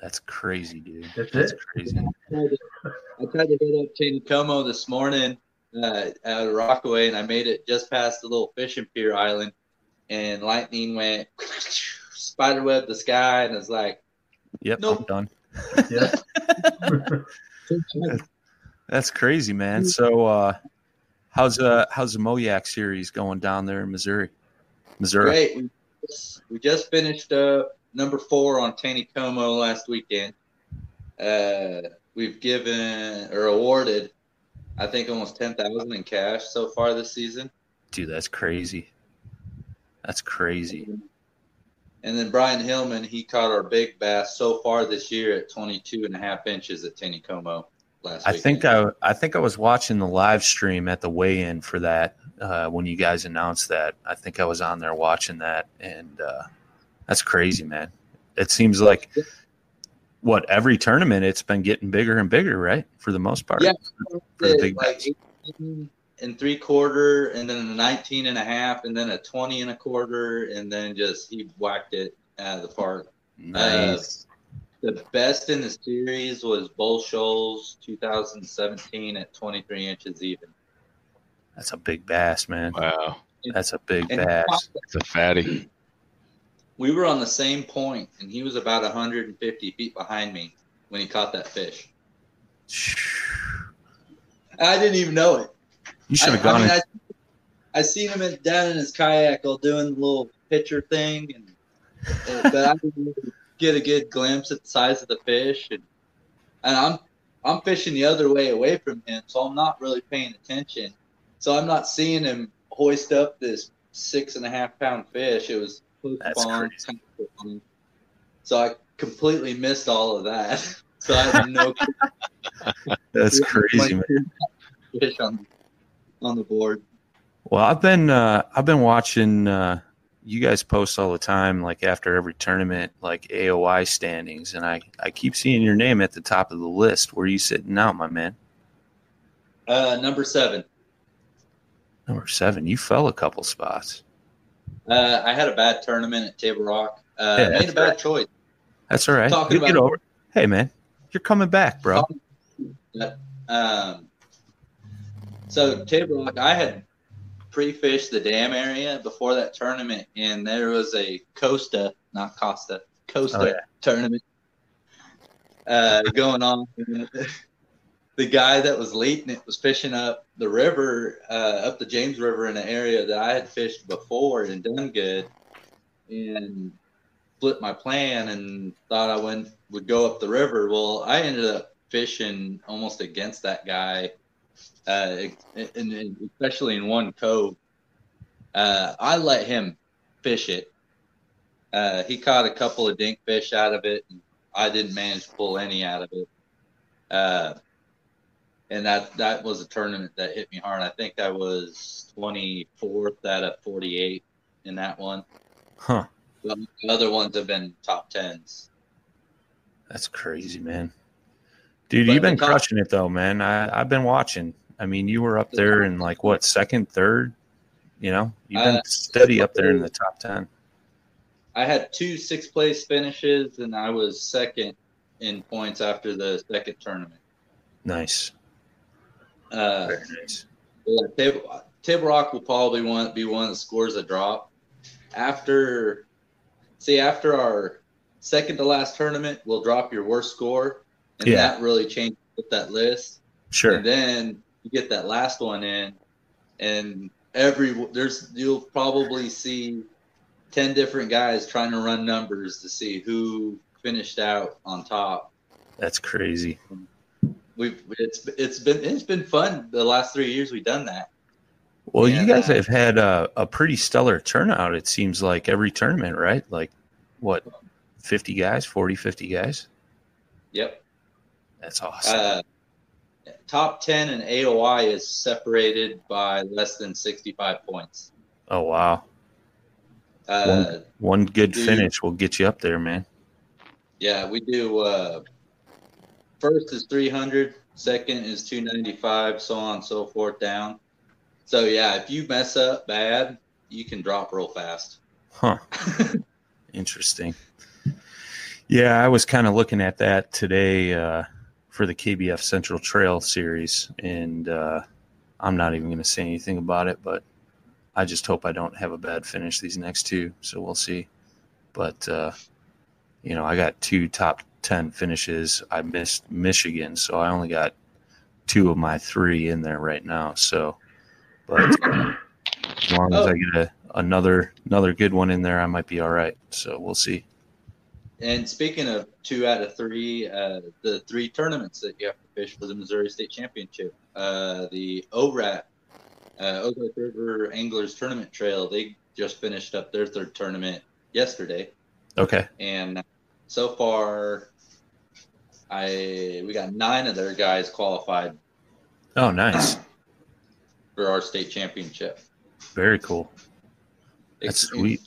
That's crazy, dude. That's That's it? crazy. I tried to hit up Taneycomo this morning uh, out of Rockaway, and I made it just past the little fishing pier island, and lightning went spiderweb the sky, and it's like, Yep, Nope. I'm done. Yeah. That's crazy, man. So uh how's uh how's the Moyak series going down there in Missouri? Missouri. Great. We just, we just finished uh, number four on Taneycomo last weekend. Uh, we've given or awarded, I think, almost ten thousand in cash so far this season. Dude, that's crazy. That's crazy. And then Brian Hillman, he caught our big bass so far this year at 22 and a half inches at Taneycomo last I weekend. think I I think I was watching the live stream at the weigh-in for that uh, when you guys announced that. I think I was on there watching that, and uh, that's crazy, man. It seems like what every tournament it's been getting bigger and bigger, right? For the most part. Yeah. for the big like 18 and three quarter, and then a 19 and a half, and then a 20 and a quarter, and then just he whacked it out of the park. Nice. Uh, the best in the series was Bull Shoals 2017 at 23 inches even. That's a big bass, man. Wow, That's a big And bass. it's a fatty. We were on the same point, and he was about 150 feet behind me when he caught that fish. I didn't even know it. You should have gone. I, mean, I, I seen him in, down in his kayak, all doing the little picture thing, and uh, but I didn't get a good glimpse at the size of the fish, and and I'm I'm fishing the other way away from him, so I'm not really paying attention. So I'm not seeing him hoist up this six and a half pound fish. It was hook That's on, crazy. kind of on. so I completely missed all of that. So I have no That's crazy, man. fish on on the board. Well, I've been uh, I've been watching uh, you guys post all the time, like after every tournament, like AOI standings, and I I keep seeing your name at the top of the list. Where are you sitting now, my man? Uh, number seven. Number seven. You fell a couple spots. Uh, I had a bad tournament at Table Rock. Uh, Yeah, made a bad right. choice. That's all right. Talking You get over. it. Hey, man, you're coming back, bro. Um, so Table Rock, I had pre-fished the dam area before that tournament, and there was a Costa, not Costa, Costa Oh, yeah. tournament uh, going on. The guy that was leading it was fishing up the river, uh, up the James River in an area that I had fished before and done good, and flipped my plan and thought I went would go up the river. Well, I ended up fishing almost against that guy, uh, and, and especially in one cove. Uh, I let him fish it. Uh, he caught a couple of dink fish out of it. And I didn't manage to pull any out of it. And that that was a tournament that hit me hard. I think I was 24th out of 48 in that one. Huh? The other ones have been top tens. That's crazy, man. Dude, But you've been crushing it though, man. I I've been watching. I mean, you were up there in like what second, third. You know, you've been Uh, steady up there in the top ten. I had two sixth place finishes, and I was second in points after the second tournament. Nice, Uh, nice. yeah, Table, Table Rock will probably want be one that scores a drop after. See, after our second to last tournament we'll drop your worst score, and Yeah. that really changes that list. Sure. And then you get that last one in, and every there's you'll probably see ten different guys trying to run numbers to see who finished out on top. That's crazy. We've it's it's been it's been fun the last three years we've done that. Well, you guys that- have had a, a pretty stellar turnout, it seems like every tournament, right? Like, what, 50 guys, 40, 50 guys? Yep. That's awesome. Uh, top ten in AOI is separated by less than sixty five points. oh, wow. Uh, One good dude. finish will get you up there, man. Yeah, we do. First is 300, second is 295, so on and so forth down. So, yeah, if you mess up bad, you can drop real fast. Huh. Interesting. Yeah, I was kind of looking at that today uh, for the KBF Central Trail series, and uh, I'm not even going to say anything about it, but I just hope I don't have a bad finish these next two. So we'll see. But, uh, you know, I got two top 10 finishes. I missed Michigan, so I only got two of my three in there right now. So, but as long as Oh. I get a, another another good one in there, I might be all right. So we'll see. And speaking of two out of three, uh, the three tournaments that you have to fish for the Missouri State Championship, uh, the ORAT, uh, River Anglers Tournament Trail, they just finished up their third tournament yesterday. Okay. and so far i we got nine of their guys qualified Oh, nice. for our state championship Very cool. That's Ex- sweet.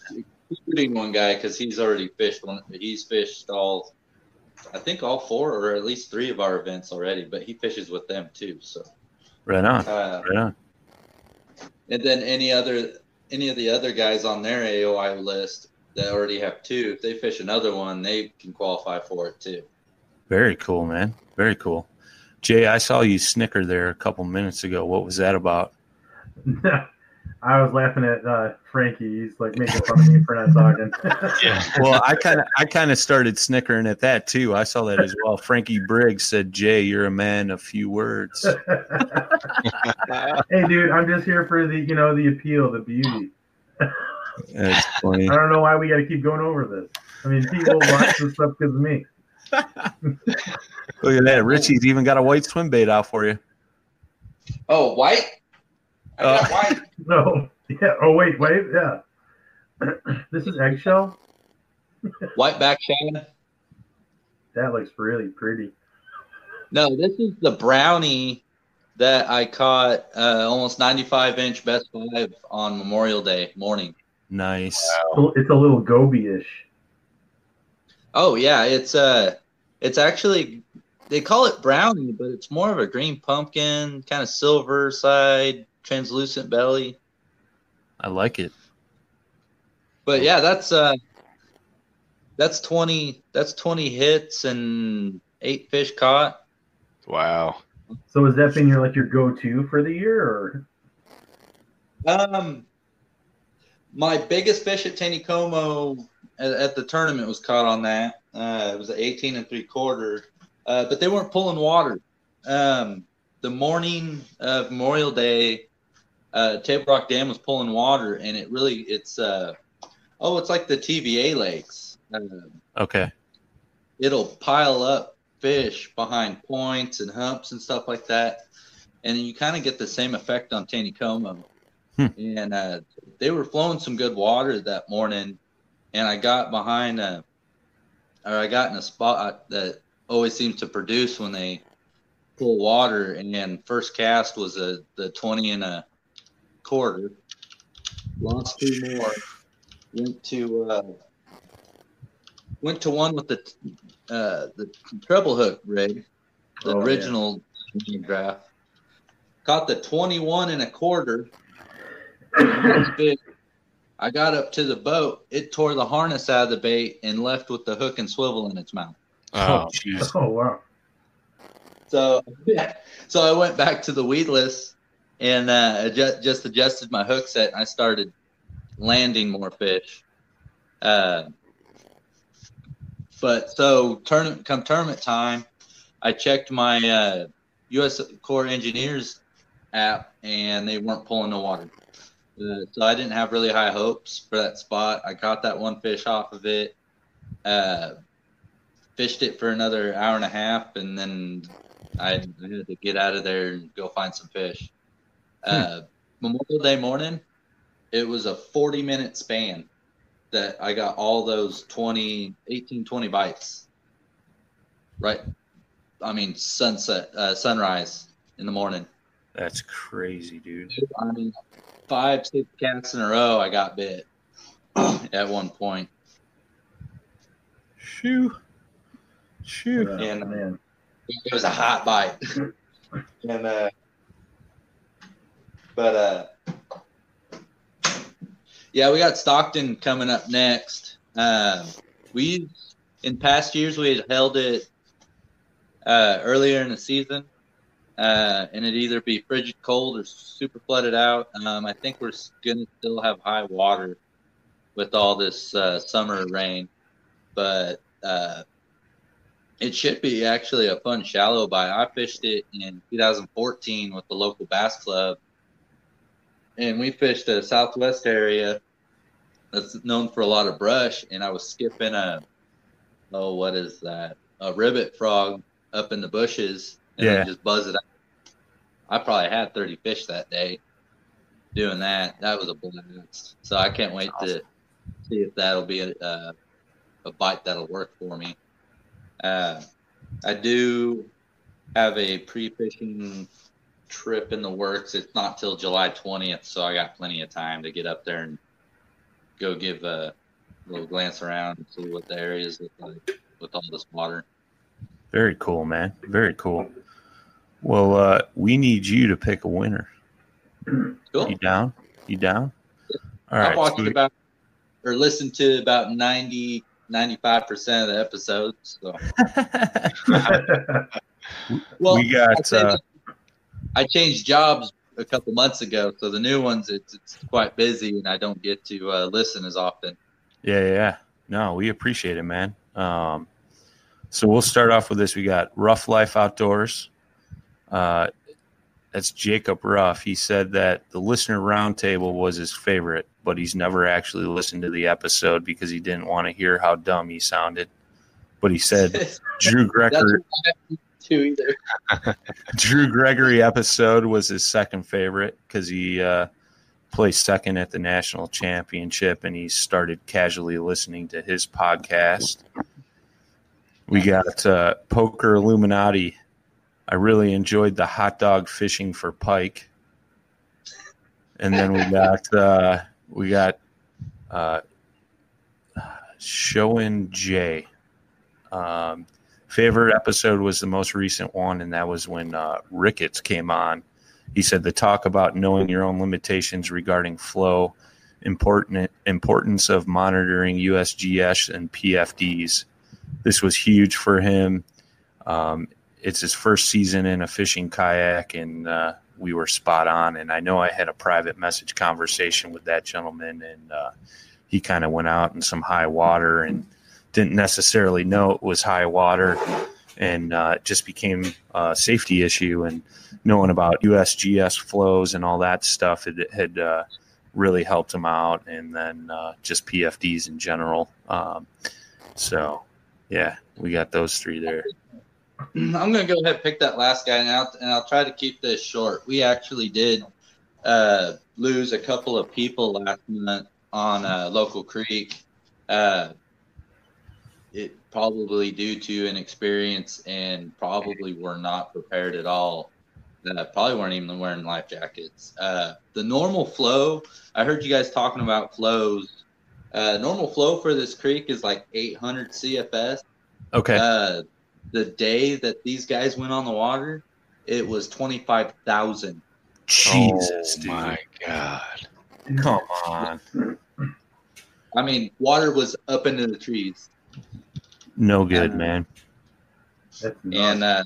including one guy because he's already fished one he's fished all i think all four or at least three of our events already but he fishes with them too so Right on. uh, Right on. and then any other any of the other guys on their aoi list that already have two if they fish another one they can qualify for it too Very cool, man. Very cool. Jay, I saw you snicker there a couple minutes ago. What was that about? I was laughing at uh, Frankie. He's like making fun of me for not talking. Yeah. Well, I kind of I kind of started snickering at that too. I saw that as well. Frankie Briggs said, "Jay, you're a man of few words." hey, dude, I'm just here for the you know the appeal, the beauty. That's funny. I don't know why we got to keep going over this. I mean, people watch this stuff because of me. Look at that. Richie's even got a white swim bait out for you. oh white I Uh, got white No, yeah. Oh wait, wait, yeah. this is eggshell. white back shad That looks really pretty. No, this is the brownie that I caught uh, almost 95 inch best five on Memorial Day morning. Nice. So It's a little goby-ish. Oh yeah, it's uh it's actually they call it brownie, but it's more of a green pumpkin, kind of silver side, translucent belly. I like it. But yeah, that's uh that's 20 that's 20 hits and eight fish caught. Wow. So has that been your like your go-to for the year, or Um, my biggest fish at Taneycomo at, at the tournament was caught on that. Uh, it was an 18 and three quarter, uh, but they weren't pulling water. Um, the morning of Memorial Day, uh, Table Rock Dam was pulling water, and it really it's uh, oh, it's like the TVA lakes. Uh, Okay. it'll pile up fish behind points and humps and stuff like that. And you kind of get the same effect on Taneycomo. Hmm. And uh, they were flowing some good water that morning. And I got behind a, or I got in a spot that always seems to produce when they pull water. And then first cast was a the 20 and a quarter. Lost two more. Went to uh, went to one with the uh, the treble hook rig, the Oh, yeah. original draft. Caught the 21 and a quarter. Big. I got up to the boat. It tore the harness out of the bait and left with the hook and swivel in its mouth. Oh, jeez. oh wow, So, yeah. So I went back to the weedless and uh, adjust, just adjusted my hook set. And I started landing more fish. Uh, but so tournament come tournament time, I checked my uh, U.S. Corps Engineers app, and they weren't pulling the water. Uh, so I didn't have really high hopes for that spot. I caught that one fish off of it, uh, fished it for another hour and a half, and then I had to get out of there and go find some fish. Uh, Memorial Day morning, it was a 40 minute span that I got all those 20, 18, 20 bites. Right. I mean, sunset, uh, sunrise in the morning. That's crazy, dude. I mean, five, six cats in a row, I got bit at one point. Shoo. Shoo. Oh, And- man. It was a hot bite. and, uh, but, uh, yeah, we got Stockton coming up next. Um, we, in past years, we had held it uh, earlier in the season, uh, and it'd either be frigid cold or super flooded out. Um, I think we're going to still have high water with all this uh, summer rain, but uh, it should be actually a fun shallow bite. I fished it in 2014 with the local bass club, and we fished a southwest area that's known for a lot of brush. And I was skipping a oh, what is that? A ribbit frog up in the bushes, and Yeah. just buzz it out. I probably had 30 fish that day doing that. That was a blast. So I can't wait to see if that'll be a, uh, a bite that'll work for me. Uh, I do have a pre-fishing trip in the works. It's not till July 20th, so I got plenty of time to get up there and go give a little glance around and see what the areas look like with all this water. Very cool, man. Very cool. Well, uh, we need you to pick a winner. Cool. You down? You down? All I've watched so we- about or listened to about 90, 95% of the episodes. So, well, we I, got said uh, I changed jobs a couple months ago, so the new ones it's, it's quite busy, and I don't get to uh, listen as often. Yeah, yeah, yeah. No, we appreciate it, man. Um, so we'll start off with this. We got Rough Life Outdoors. Uh, that's Jacob Ruff. He said that the listener roundtable was his favorite, but he's never actually listened to the episode because he didn't want to hear how dumb he sounded. But he said Drew Gregory, too either. Drew Gregory episode was his second favorite because he uh, placed second at the national championship and he started casually listening to his podcast. We got uh, Poker Illuminati. I really enjoyed the hot dog fishing for pike. And then we got uh, we got uh, Showin J. Um, favorite episode was the most recent one, and that was when uh, Ricketts came on. He said the talk about knowing your own limitations regarding flow, important importance of monitoring USGS and PFDs. This was huge for him. Um, it's his first season in a fishing kayak, and uh, we were spot on. And I know I had a private message conversation with that gentleman, and uh, he kind of went out in some high water and didn't necessarily know it was high water, and uh, it just became a safety issue. And knowing about USGS flows and all that stuff had, had uh, really helped him out, and then uh, just PFDs in general. Um, so, yeah, we got those three there. I'm gonna go ahead and pick that last guy now, and I'll try to keep this short. We actually did uh, lose a couple of people last month on uh, local creek. Uh, it probably due to inexperience and probably were not prepared at all. Uh, probably weren't even wearing life jackets. Uh, the normal flow, I heard you guys talking about flows. Uh, normal flow for this creek is like 800 CFS. Okay. The day that these guys went on the water, it was 25,000. Jesus, oh my god! Come on. I mean, water was up into the trees. No good, man. And uh,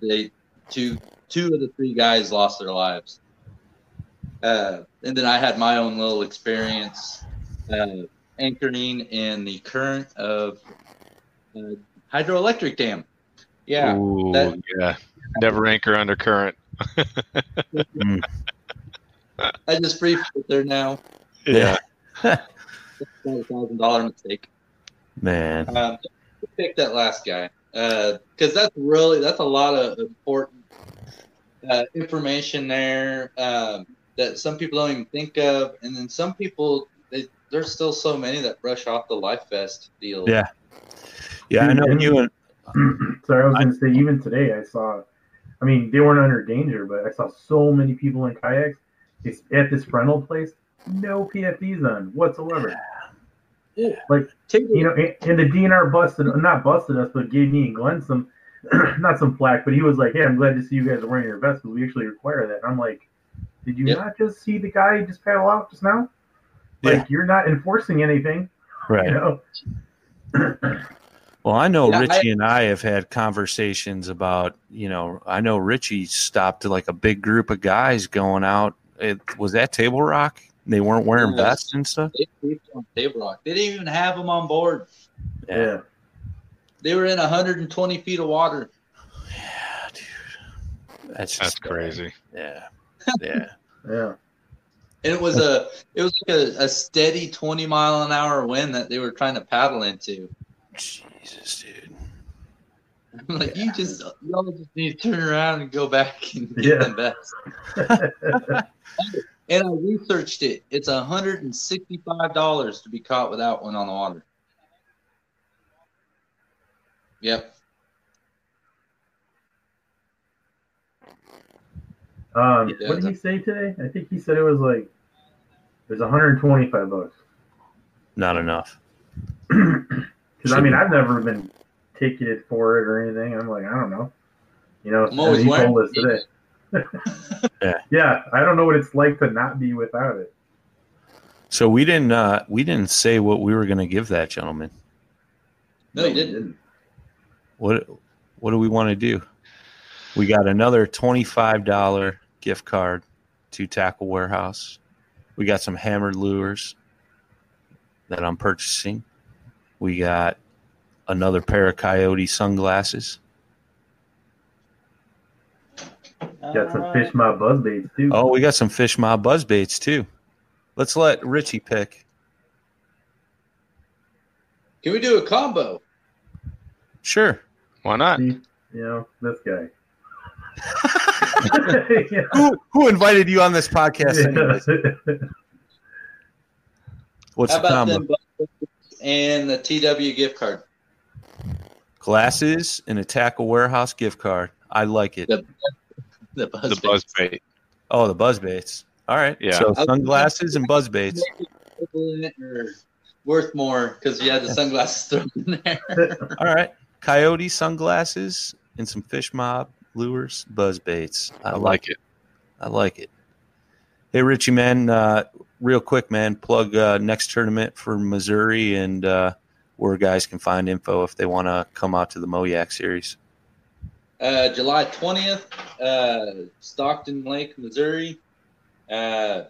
they two two of the three guys lost their lives. Uh, and then I had my own little experience uh, anchoring in the current of uh, hydroelectric dam. Yeah, Ooh, that- yeah. Never anchor under current. I just briefed it there now. Yeah. That's about a thousand dollar mistake. Man. Um, pick that last guy because that's really that's a lot of important uh, information there um, that some people don't even think of, and then some people they, there's still so many that brush off the life vest deal. Yeah. Yeah, I know you and Sorry, I was going to say, even today I saw, I mean, they weren't under danger, but I saw so many people in kayaks. It's at this rental place, no PFDs on whatsoever. Like, Take you know, and, and the DNR busted, not busted us, but gave me and Glenn some, not some flack, but he was like, hey, I'm glad to see you guys are wearing your vest, because we actually require that. And I'm like, did you Yep. not just see the guy just paddle out just now? Like, Yeah. you're not enforcing anything, right. you know? Well, I know Yeah, I- Richie and I have had conversations about, you know, I know Richie stopped like a big group of guys going out. It was that Table Rock. They weren't wearing Yeah. vests and stuff. They Table Rock. They didn't even have them on board. Yeah. They were in 120 feet of water. Yeah, dude. That's That's just bad. crazy. Yeah. Yeah. Yeah. And it was a it was like a, a steady 20 mile an hour wind that they were trying to paddle into. Jesus, dude. I'm like, you just y'all just need to turn around and go back and get Yeah. them vests. And I researched it. It's $165 to be caught without one on the water. Yep. Um, Yeah, what did he say today? I think he said it was like there's 125 bucks. Not enough. Because I mean, I've never been ticketed for it or anything. I'm like, I don't know. You know, I'm always and told us today. Yeah. yeah, I don't know what it's like to not be without it. So we didn't uh we didn't say what we were gonna give that gentleman. No, you didn't. What what do we want to do? We got another twenty-five dollar gift card to Tackle Warehouse. We got some hammered lures that I'm purchasing. We got another pair of coyote sunglasses. Got some Fish Mob buzz baits too. Oh, we got some Fish Mob buzz baits too. Let's let Richie pick. Can we do a combo? Sure. Why not? See, you know, this guy. Yeah. Who who invited you on this podcast? anyways? What's How the about combo? them buckets and the TW gift card? Glasses and a Tackle Warehouse gift card. I like it. The, the buzz. The buzz bait. Oh, the buzz baits. All right. Yeah. So sunglasses and buzz baits. Worth more because you had the sunglasses thrown in there. All right. Coyote sunglasses and some fish mob lures, buzz baits. I, I like like it. I like it. Hey Richie man, uh, real quick man, plug uh, next tournament for Missouri and uh, where guys can find info if they want to come out to the Moyak series. Uh, July 20th, uh, Stockton Lake, Missouri. Uh,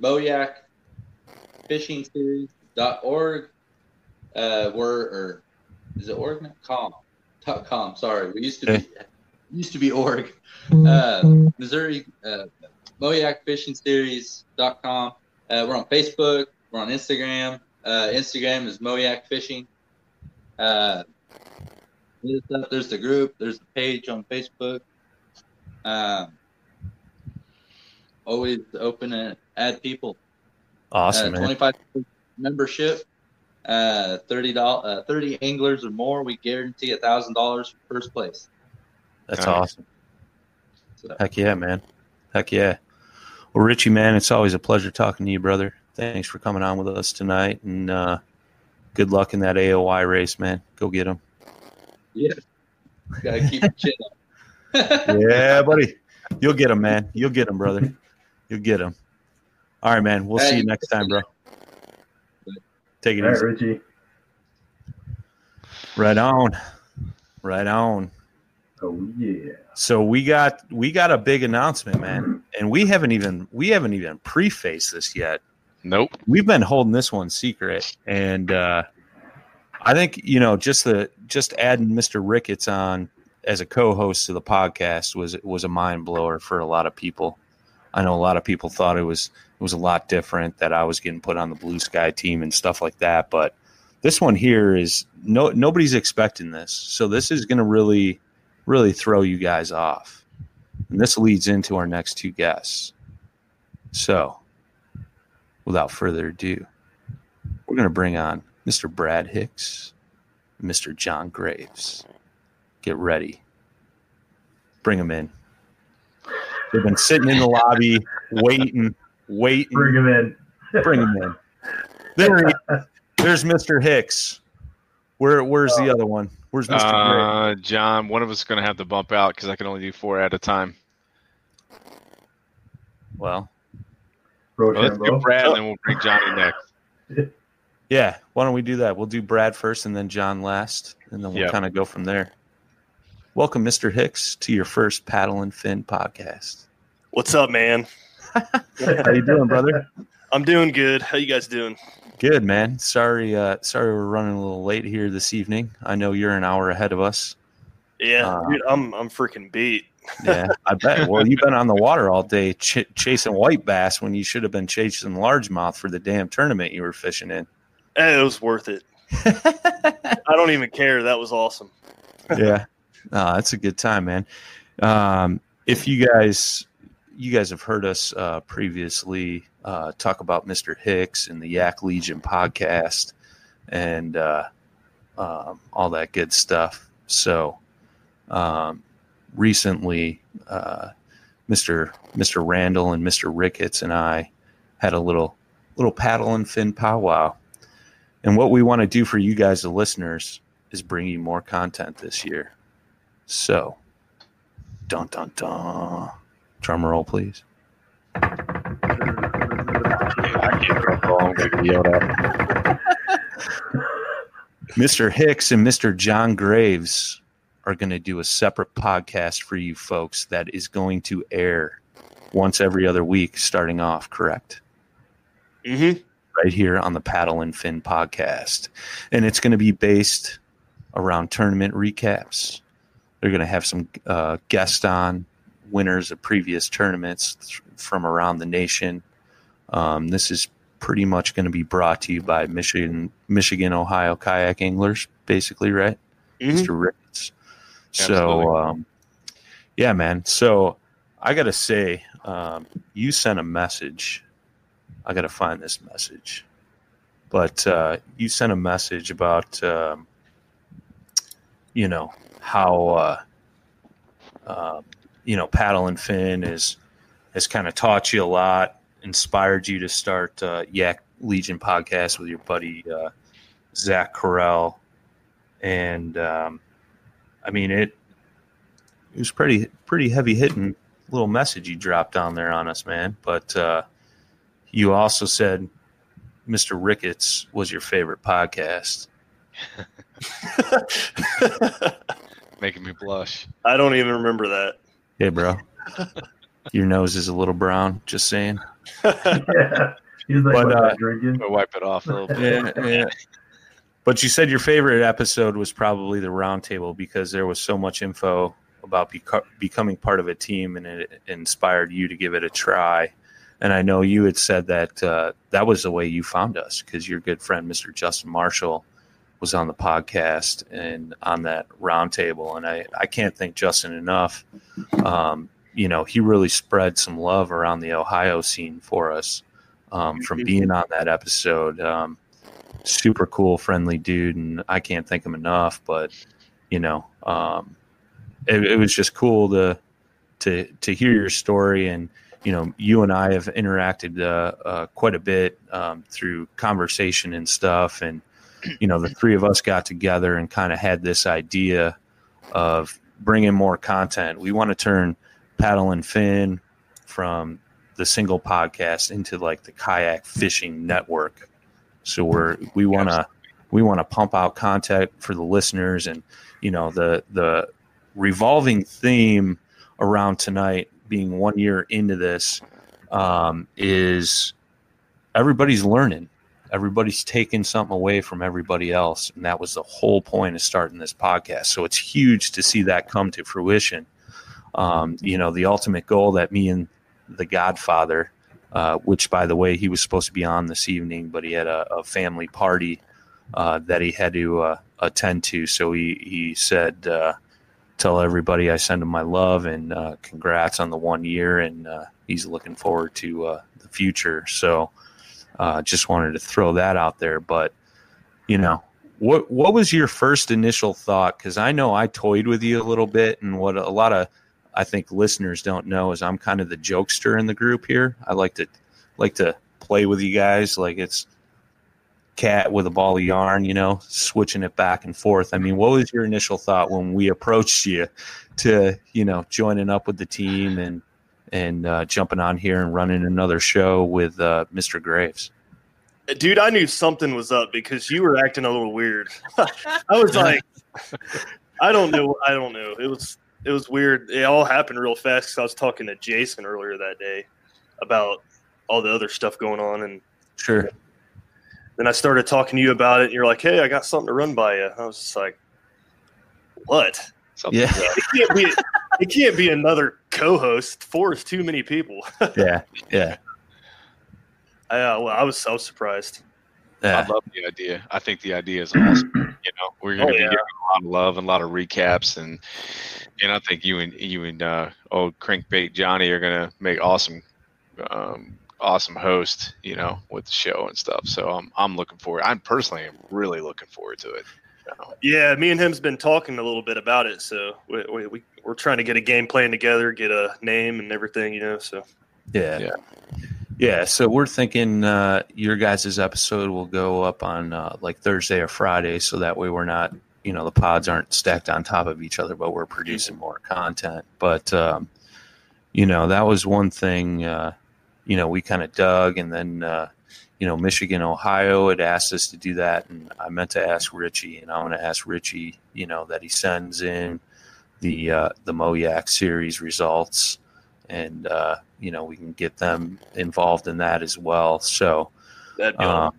Moyak Fishing Series.org. Uh, we're, or is it org now? Com. Com. Sorry. We used to be, used to be org. Uh, Missouri, uh, Moyak Fishing Series.com. Uh, we're on Facebook. We're on Instagram. Uh, Instagram is Moyak Fishing. Uh, hit us up. There's the group. There's the page on Facebook. Um, always open and add people. Awesome, uh, man. 25 membership. Uh, thirty dollars. Uh, Thirty anglers or more, we guarantee a thousand dollars for first place. That's All right. awesome. So, Heck yeah, man. Heck yeah. Well, Richie, man, it's always a pleasure talking to you, brother. Thanks for coming on with us tonight, and uh, good luck in that AOI race, man. Go get them. yeah, gotta keep your chin up. yeah, buddy. You'll get them, man. You'll get them, brother. You'll get them. All right, man. We'll see you next time, bro. Take it All right, easy. Richie. Right on. Right on. Oh yeah. So we got we got a big announcement, man, and we haven't even we haven't even prefaced this yet. Nope. We've been holding this one secret, and uh, I think you know just the just adding Mr. Ricketts on as a co-host to the podcast was was a mind blower for a lot of people. I know a lot of people thought it was it was a lot different that I was getting put on the Blue Sky team and stuff like that, but this one here is no nobody's expecting this, so this is going to really really throw you guys off, and this leads into our next two guests. So, without further ado, we're going to bring on Mr. Brad Hicks, Mr. John Graves. Get ready. Bring them in. They've been sitting in the lobby waiting, waiting. Bring them in. Bring them in. There he, there's Mr. Hicks. Where where's the oh. other one? Where's Mr. Graves? Uh, John, one of us is going to have to bump out because I can only do four at a time. Well, Well, let's do Rochambeau. Brad, and then we'll bring Johnny next. yeah. Why don't we do that? We'll do Brad first and then John last, and then we'll Yep. kind of go from there. Welcome, Mr. Hicks, to your first Paddle and Fin podcast. What's up, man? How you doing, brother? I'm doing good. How you guys doing? Good, man. Sorry, uh, sorry we're running a little late here this evening. I know you're an hour ahead of us. Yeah, Uh, dude, I'm I'm freaking beat. Yeah, I bet. Well, you've been on the water all day ch- chasing white bass when you should have been chasing largemouth for the damn tournament you were fishing in. Eh, It was worth it. I don't even care. That was awesome. yeah, that's a good time, man. Um, if you guys, you guys have heard us uh, previously uh, talk about Mr. Hicks and the Yak Legion podcast and uh, um, all that good stuff. So, um, recently, uh, Mr. Mr. Randall and Mr. Ricketts and I had a little little paddle and fin powwow. And what we want to do for you guys, the listeners, is bring you more content this year. So, dun dun dun. Drum roll, please. Mr. Hicks and Mr. John Graves are going to do a separate podcast for you folks that is going to air once every other week starting off, correct? Mm-hmm. right here on the Paddle and Fin podcast. And it's going to be based around tournament recaps. They're going to have some uh, guests on, winners of previous tournaments th- from around the nation. Um, this is pretty much going to be brought to you by Michigan, Michigan, Ohio kayak anglers, basically, right? Mhm. Mr. Ricketts. So, um, yeah, man. So I got to say, um, you sent a message. I got to find this message. But uh, you sent a message about, um, you know, how, uh, uh, you know, paddle and fin is has kind of taught you a lot, inspired you to start uh, Yak Legion podcast with your buddy uh, Zach Carell, and um, I mean it. It was pretty pretty heavy hitting little message you dropped down there on us, man. But uh, you also said Mr. Ricketts was your favorite podcast. Making me blush. I don't even remember that. Hey, bro. your nose is a little brown. Just saying. yeah. He's like, But, uh, drinking? I'm wipe it off a little bit. yeah, yeah. But you said your favorite episode was probably the roundtable because there was so much info about beco- becoming part of a team, and it inspired you to give it a try. And I know you had said that uh, that was the way you found us because your good friend, Mr. Justin Marshall, was on the podcast and on that roundtable. And I, I can't thank Justin enough. Um, you know, he really spread some love around the Ohio scene for us um, from being on that episode. Um, super cool, friendly dude, and I can't thank him enough. But you know, um, it, it was just cool to to to hear your story, and you know, you and I have interacted uh, uh, quite a bit um, through conversation and stuff, and you know, the three of us got together and kind of had this idea of bringing more content. We want to turn paddle and fin from the single podcast into like the kayak fishing network. So we're we want to we want to pump out content for the listeners and you know the the revolving theme around tonight being one year into this um, is everybody's learning everybody's taking something away from everybody else, and that was the whole point of starting this podcast. So it's huge to see that come to fruition. Um, you know, the ultimate goal that me and the Godfather, uh, which by the way he was supposed to be on this evening, but he had a, a family party uh, that he had to uh, attend to. So he he said, uh, "Tell everybody I send him my love and uh, congrats on the one year, and uh, he's looking forward to the future." So just wanted to throw that out there. But you know, what what was your first initial thought? Because I know I toyed with you a little bit, and what a lot of I think listeners don't know is I'm kind of the jokester in the group here. I like to like to play with you guys like it's cat with a ball of yarn, you know, switching it back and forth. I mean, what was your initial thought when we approached you to, you know, joining up with the team and and uh, jumping on here and running another show with uh, Mr. Graves? Dude, I knew something was up because you were acting a little weird. I was like, I don't know. I don't know. It was it was weird. It all happened real fast because I was talking to Jason earlier that day about all the other stuff going on, and Sure. then I started talking to you about it, and you're like, "Hey, I got something to run by you." I was just like, "What? Something Yeah. It can't be. it can't be another co-host. Four is too many people." Yeah. Yeah. I, uh, well, I was so surprised. I love the idea. I think the idea is awesome. you know, we're going to Oh, be yeah. getting a lot of love and a lot of recaps, and and I think you and you and uh, old crankbait Johnny are going to make awesome, um, awesome host. You know, with the show and stuff. So I'm I'm looking forward. I'm personally am really looking forward to it. So, Yeah, me and him's been talking a little bit about it, so we, we, we we're trying to get a game plan together, get a name and everything, you know. So Yeah. Yeah. Yeah. So we're thinking uh, your guys' episode will go up on uh, like Thursday or Friday. So that way we're not, you know, the pods aren't stacked on top of each other, but we're producing more content. But, um, you know, that was one thing, uh, you know, we kind of dug. And then, uh, you know, Michigan, Ohio had asked us to do that. And I meant to ask Richie, and I want to ask Richie, you know, that he sends in the, uh, the Moyak series results and uh, you know we can get them involved in that as well. So uh,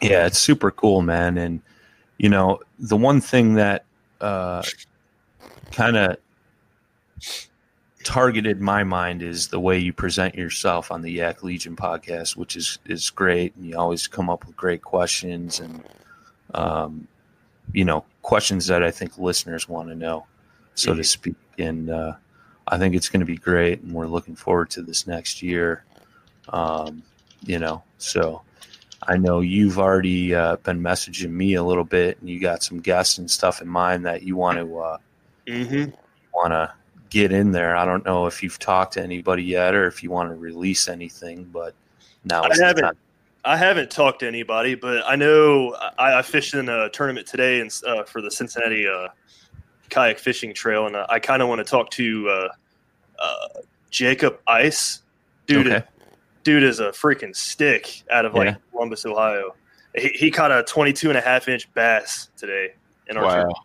yeah, it's super cool, man. And you know the one thing that uh, kind of targeted my mind is the way you present yourself on the Yak Legion podcast, which is is great, and you always come up with great questions and um, you know questions that I think listeners want to know, so to speak. And uh, I think it's going to be great, and we're looking forward to this next year. Um, you know, so I know you've already uh, been messaging me a little bit, and you got some guests and stuff in mind that you want to uh, Mhm. want to get in there. I don't know if you've talked to anybody yet, or if you want to release anything, but now I haven't. time. I haven't talked to anybody, but I know I, I fished in a tournament today and uh, for the Cincinnati uh, kayak fishing trail, and uh, I kind of want to talk to uh, uh, Jacob Ice, dude. Okay. Dude is a freaking stick out of like Yeah. Columbus, Ohio. He, he caught a 22 and a half inch bass today in our wow. tournament.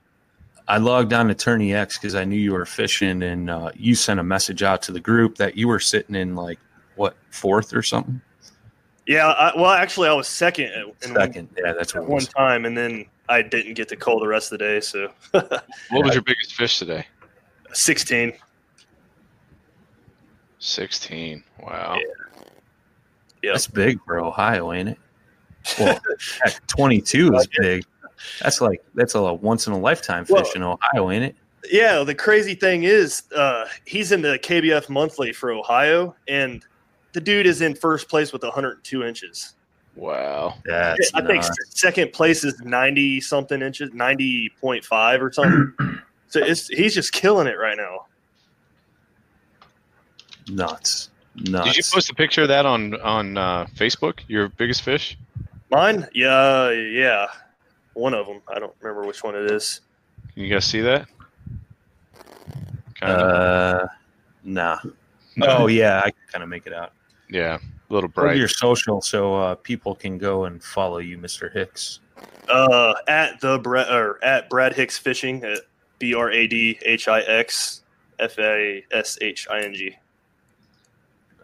I logged on to TourneyX because I knew you were fishing, and uh, you sent a message out to the group that you were sitting in like what fourth or something. Yeah, I, well, actually, I was second at, in one, Second, yeah, that's at one time, and then I didn't get to call the rest of the day. So What was your biggest fish today? 16. Sixteen. Wow. Yeah. That's big for Ohio, ain't it? Well, heck, 22 is big. That's like that's a once in a lifetime fish Well- in Ohio, ain't it? Yeah, the crazy thing is, uh, he's in the KBF monthly for Ohio, and the dude is in first place with 102 inches. Wow. That's I think nuts. second place is 90 something inches, 90.5 or something. so it's he's just killing it right now. nuts, nuts. Did you post a picture of that on on uh, Facebook? Your biggest fish? Mine, yeah, yeah, one of them. I don't remember which one it is. Can you guys see that? Kind of. Uh, nah. Oh yeah, I can kind of make it out. yeah, a little Plug bright. your social so uh, people can go and follow you, Mr. Hicks. Uh, at the Brad or at Brad Hicks Fishing at B R A D H I X F A S H I N G.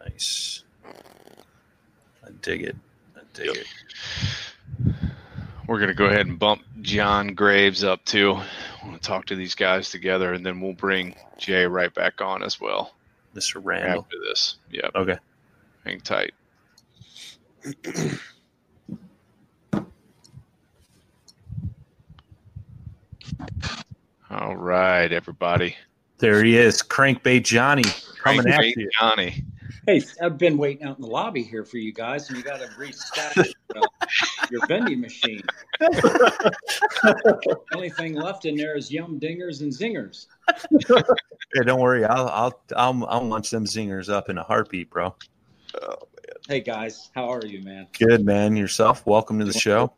Nice. I dig it. I Dig it. We're gonna go ahead and bump John Graves up too. I want to talk to these guys together, and then we'll bring Jay right back on as well Mr. Randall. after this. Yep, Okay. Hang tight. All right, everybody. There he is, Crankbait Johnny, coming Crank after Bait you. Johnny. Hey, I've been waiting out in the lobby here for you guys, and you got to restock uh, your vending machine. the Only thing left in there is yum dingers and zingers. Yeah, don't worry. I'll I'll I'll I'll munch them zingers up in a heartbeat, bro. Hey guys, how are you, man? Good man. Yourself. Welcome to the show.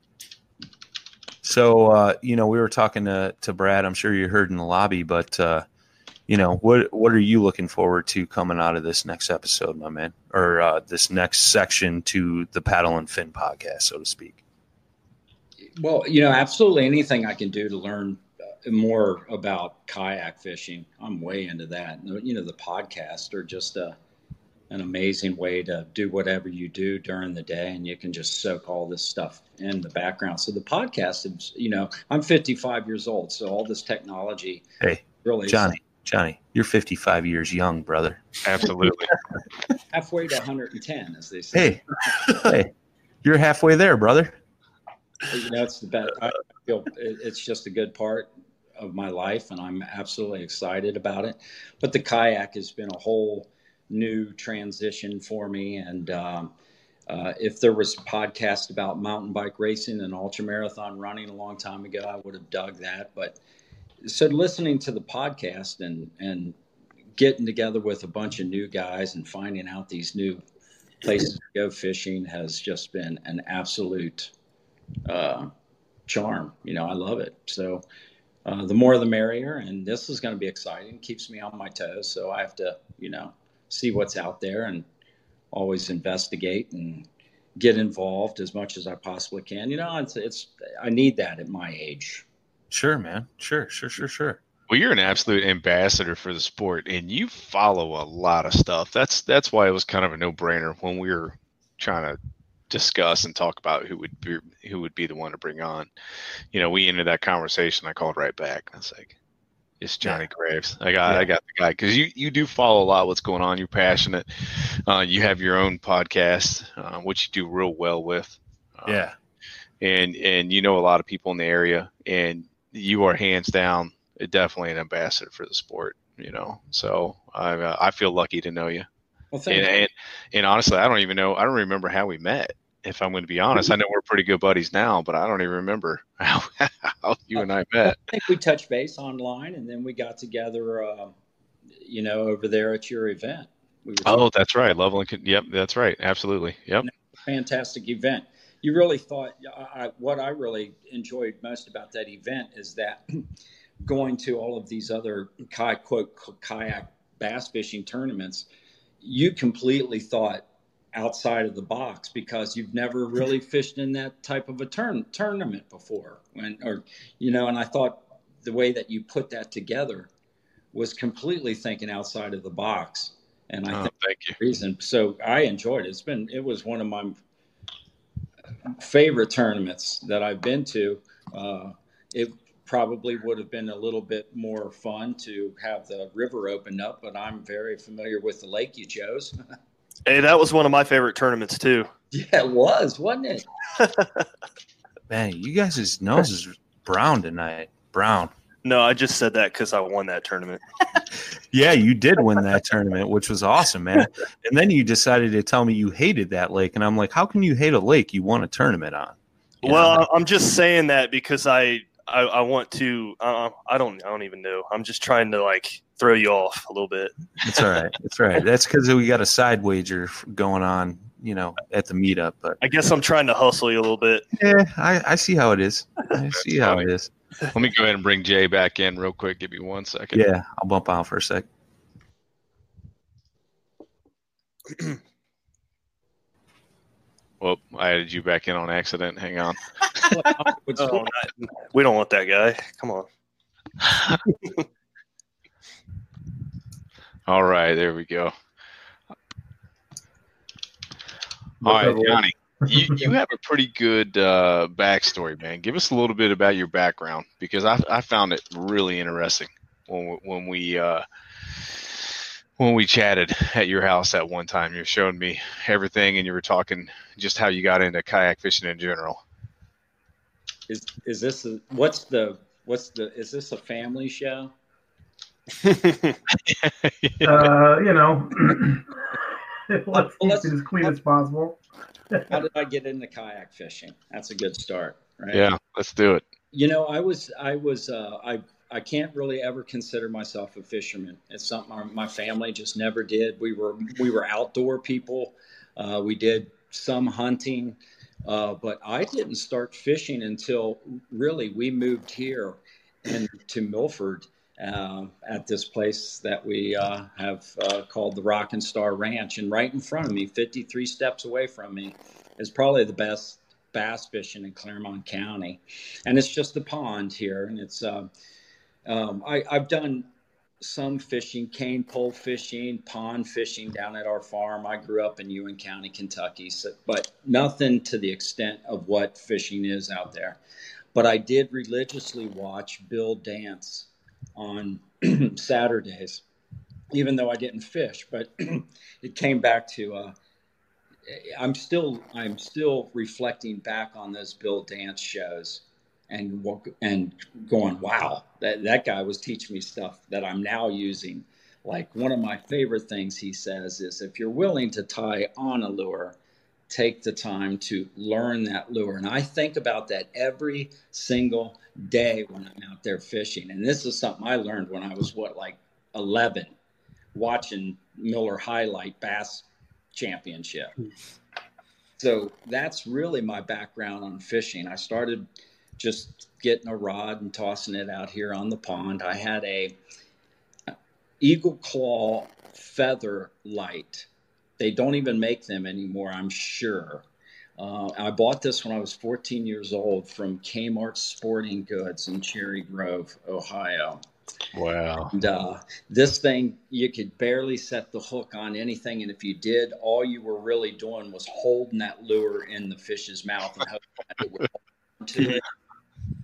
So uh, you know, we were talking to to Brad. I'm sure you heard in the lobby, but uh, you know, what what are you looking forward to coming out of this next episode, my man, or uh, this next section to the Paddle and Fin podcast, so to speak? Well, you know, absolutely anything I can do to learn uh, more about kayak fishing. I'm way into that. You know, the podcast or just a, an amazing way to do whatever you do during the day, and you can just soak all this stuff in the background. So the podcast is, you know, I'm 55 years old, so all this technology Hey, really Johnny, Johnny, you're 55 years young, brother. Absolutely. halfway to 110, as they say. Hey, hey, you're halfway there, brother. you know, it's the best. I feel it's just a good part of my life, and I'm absolutely excited about it. But the kayak has been a whole new transition for me, and um, uh, if there was a podcast about mountain bike racing and ultra marathon running a long time ago, I would have dug that. But so listening to the podcast and and getting together with a bunch of new guys and finding out these new places to go fishing has just been an absolute uh, charm. You know, I love it. So uh, the more the merrier. And this is going to be exciting. Keeps me on my toes. So I have to, you know, see what's out there and always investigate and get involved as much as I possibly can. You know, it's, it's I need that at my age. Sure, man. Sure, sure, sure, sure. Well, you're an absolute ambassador for the sport, and you follow a lot of stuff. That's that's why it was kind of a no-brainer when we were trying to discuss and talk about who would be who would be the one to bring on. You know, we ended that conversation. I called right back. I was like, "It's Johnny Graves. I got I got the guy because you you do follow a lot what's going on. You're passionate. Uh, you have your own podcast, uh, which you do real well with. Uh, Yeah. and and you know a lot of people in the area, and you are hands down definitely an ambassador for the sport. You know, so I uh, I feel lucky to know you. Well, thank And, you. and and honestly, I don't even know. I don't remember how we met. If I'm going to be honest, I know we're pretty good buddies now, but I don't even remember how, how you and I met. I think we touched base online, and then we got together. Uh, you know, over there at your event. We Oh, that's right, Loveland Yep, that's right. Absolutely. Yep. fantastic event. You really thought I, I, what I really enjoyed most about that event is that going to all of these other kayak, quote kayak bass fishing tournaments, you completely thought outside of the box because you've never really fished in that type of a turn tournament before. When or you know, and I thought the way that you put that together was completely thinking outside of the box. And I Oh, think thank you. reason. So I enjoyed it. It's been it was one of my favorite tournaments that I've been to. Uh, it probably would have been a little bit more fun to have the river opened up, but I'm very familiar with the lake you chose. Hey, that was one of my favorite tournaments too. yeah, it was, wasn't it? Man, you guys' nose is brown tonight. Brown. No, I just said that because I won that tournament. Yeah, you did win that tournament, which was awesome, man. And then you decided to tell me you hated that lake, and I'm like, how can you hate a lake you won a tournament on? You well, know? I'm just saying that because I I, I want to. Uh, I don't. I don't even know. I'm just trying to like throw you off a little bit. it's all right. It's all right. That's because we got a side wager going on, you know, at the meetup. But I guess I'm trying to hustle you a little bit. yeah, I, I see how it is. I see how it funny. is. Let me go ahead and bring Jay back in real quick. Give me one second. Yeah, I'll bump out for a sec. Well, I added you back in on accident. Hang on. What's- Oh, not, we don't want that guy. Come on. All right, there we go. All right, Johnny. you you have a pretty good uh, backstory, man. Give us a little bit about your background because I I found it really interesting when we, when we uh, when we chatted at your house at one time. You're showing me everything, and you were talking just how you got into kayak fishing in general. Is is this a, what's the what's the is this a family show? uh, you know, let's keep it as clean as possible. How did I get into kayak fishing? That's a good start, right? Yeah, let's do it. You know, I was I was uh, I I can't really ever consider myself a fisherman. It's something our, my family just never did. We were we were outdoor people. Uh, we did some hunting, uh, but I didn't start fishing until really we moved here and to Milford uh, at this place that we uh, have uh, called the Rock and Star Ranch. And right in front of me, 53 steps away from me, is probably the best bass fishing in Clermont County. And it's just a pond here. And it's, uh, um, I, I've done some fishing, cane pole fishing, pond fishing down at our farm. I grew up in Owen County, Kentucky, so, but nothing to the extent of what fishing is out there. But I did religiously watch Bill Dance on Saturdays, even though I didn't fish. But it came back to uh, I'm still I'm still reflecting back on those Bill Dance shows and and going, wow, that that guy was teaching me stuff that I'm now using. Like one of my favorite things he says is, if you're willing to tie on a lure, take the time to learn that lure. And I think about that every single day when I'm out there fishing. And this is something I learned when I was, what, like 11, watching Miller High Life Bass Championship. Hmm. So that's really my background on fishing. I started just getting a rod and tossing it out here on the pond. I had a eagle claw feather light they don't even make them anymore, I'm sure. Uh, I bought this when I was 14 years old from Kmart Sporting Goods in Cherry Grove, Ohio. Wow. And uh, this thing, you could barely set the hook on anything. And if you did, all you were really doing was holding that lure in the fish's mouth and hoping that it would to it.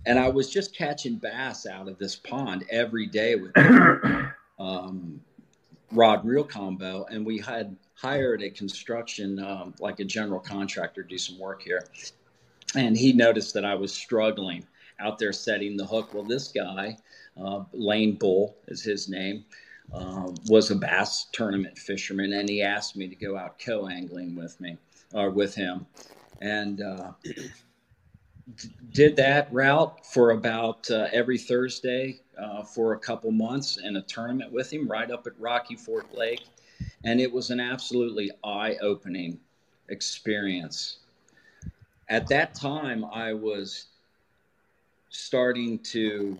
And I was just catching bass out of this pond every day with um, rod reel combo. And we had hired a construction, um, like a general contractor, to do some work here. And he noticed that I was struggling out there setting the hook. Well, this guy, uh, Lane Bull is his name, uh, was a bass tournament fisherman, and he asked me to go out co angling with me or with him. And did that route for about uh, every Thursday uh, for a couple months in a tournament with him right up at Rocky Fork Lake and it was an absolutely eye-opening experience. At that time, I was starting to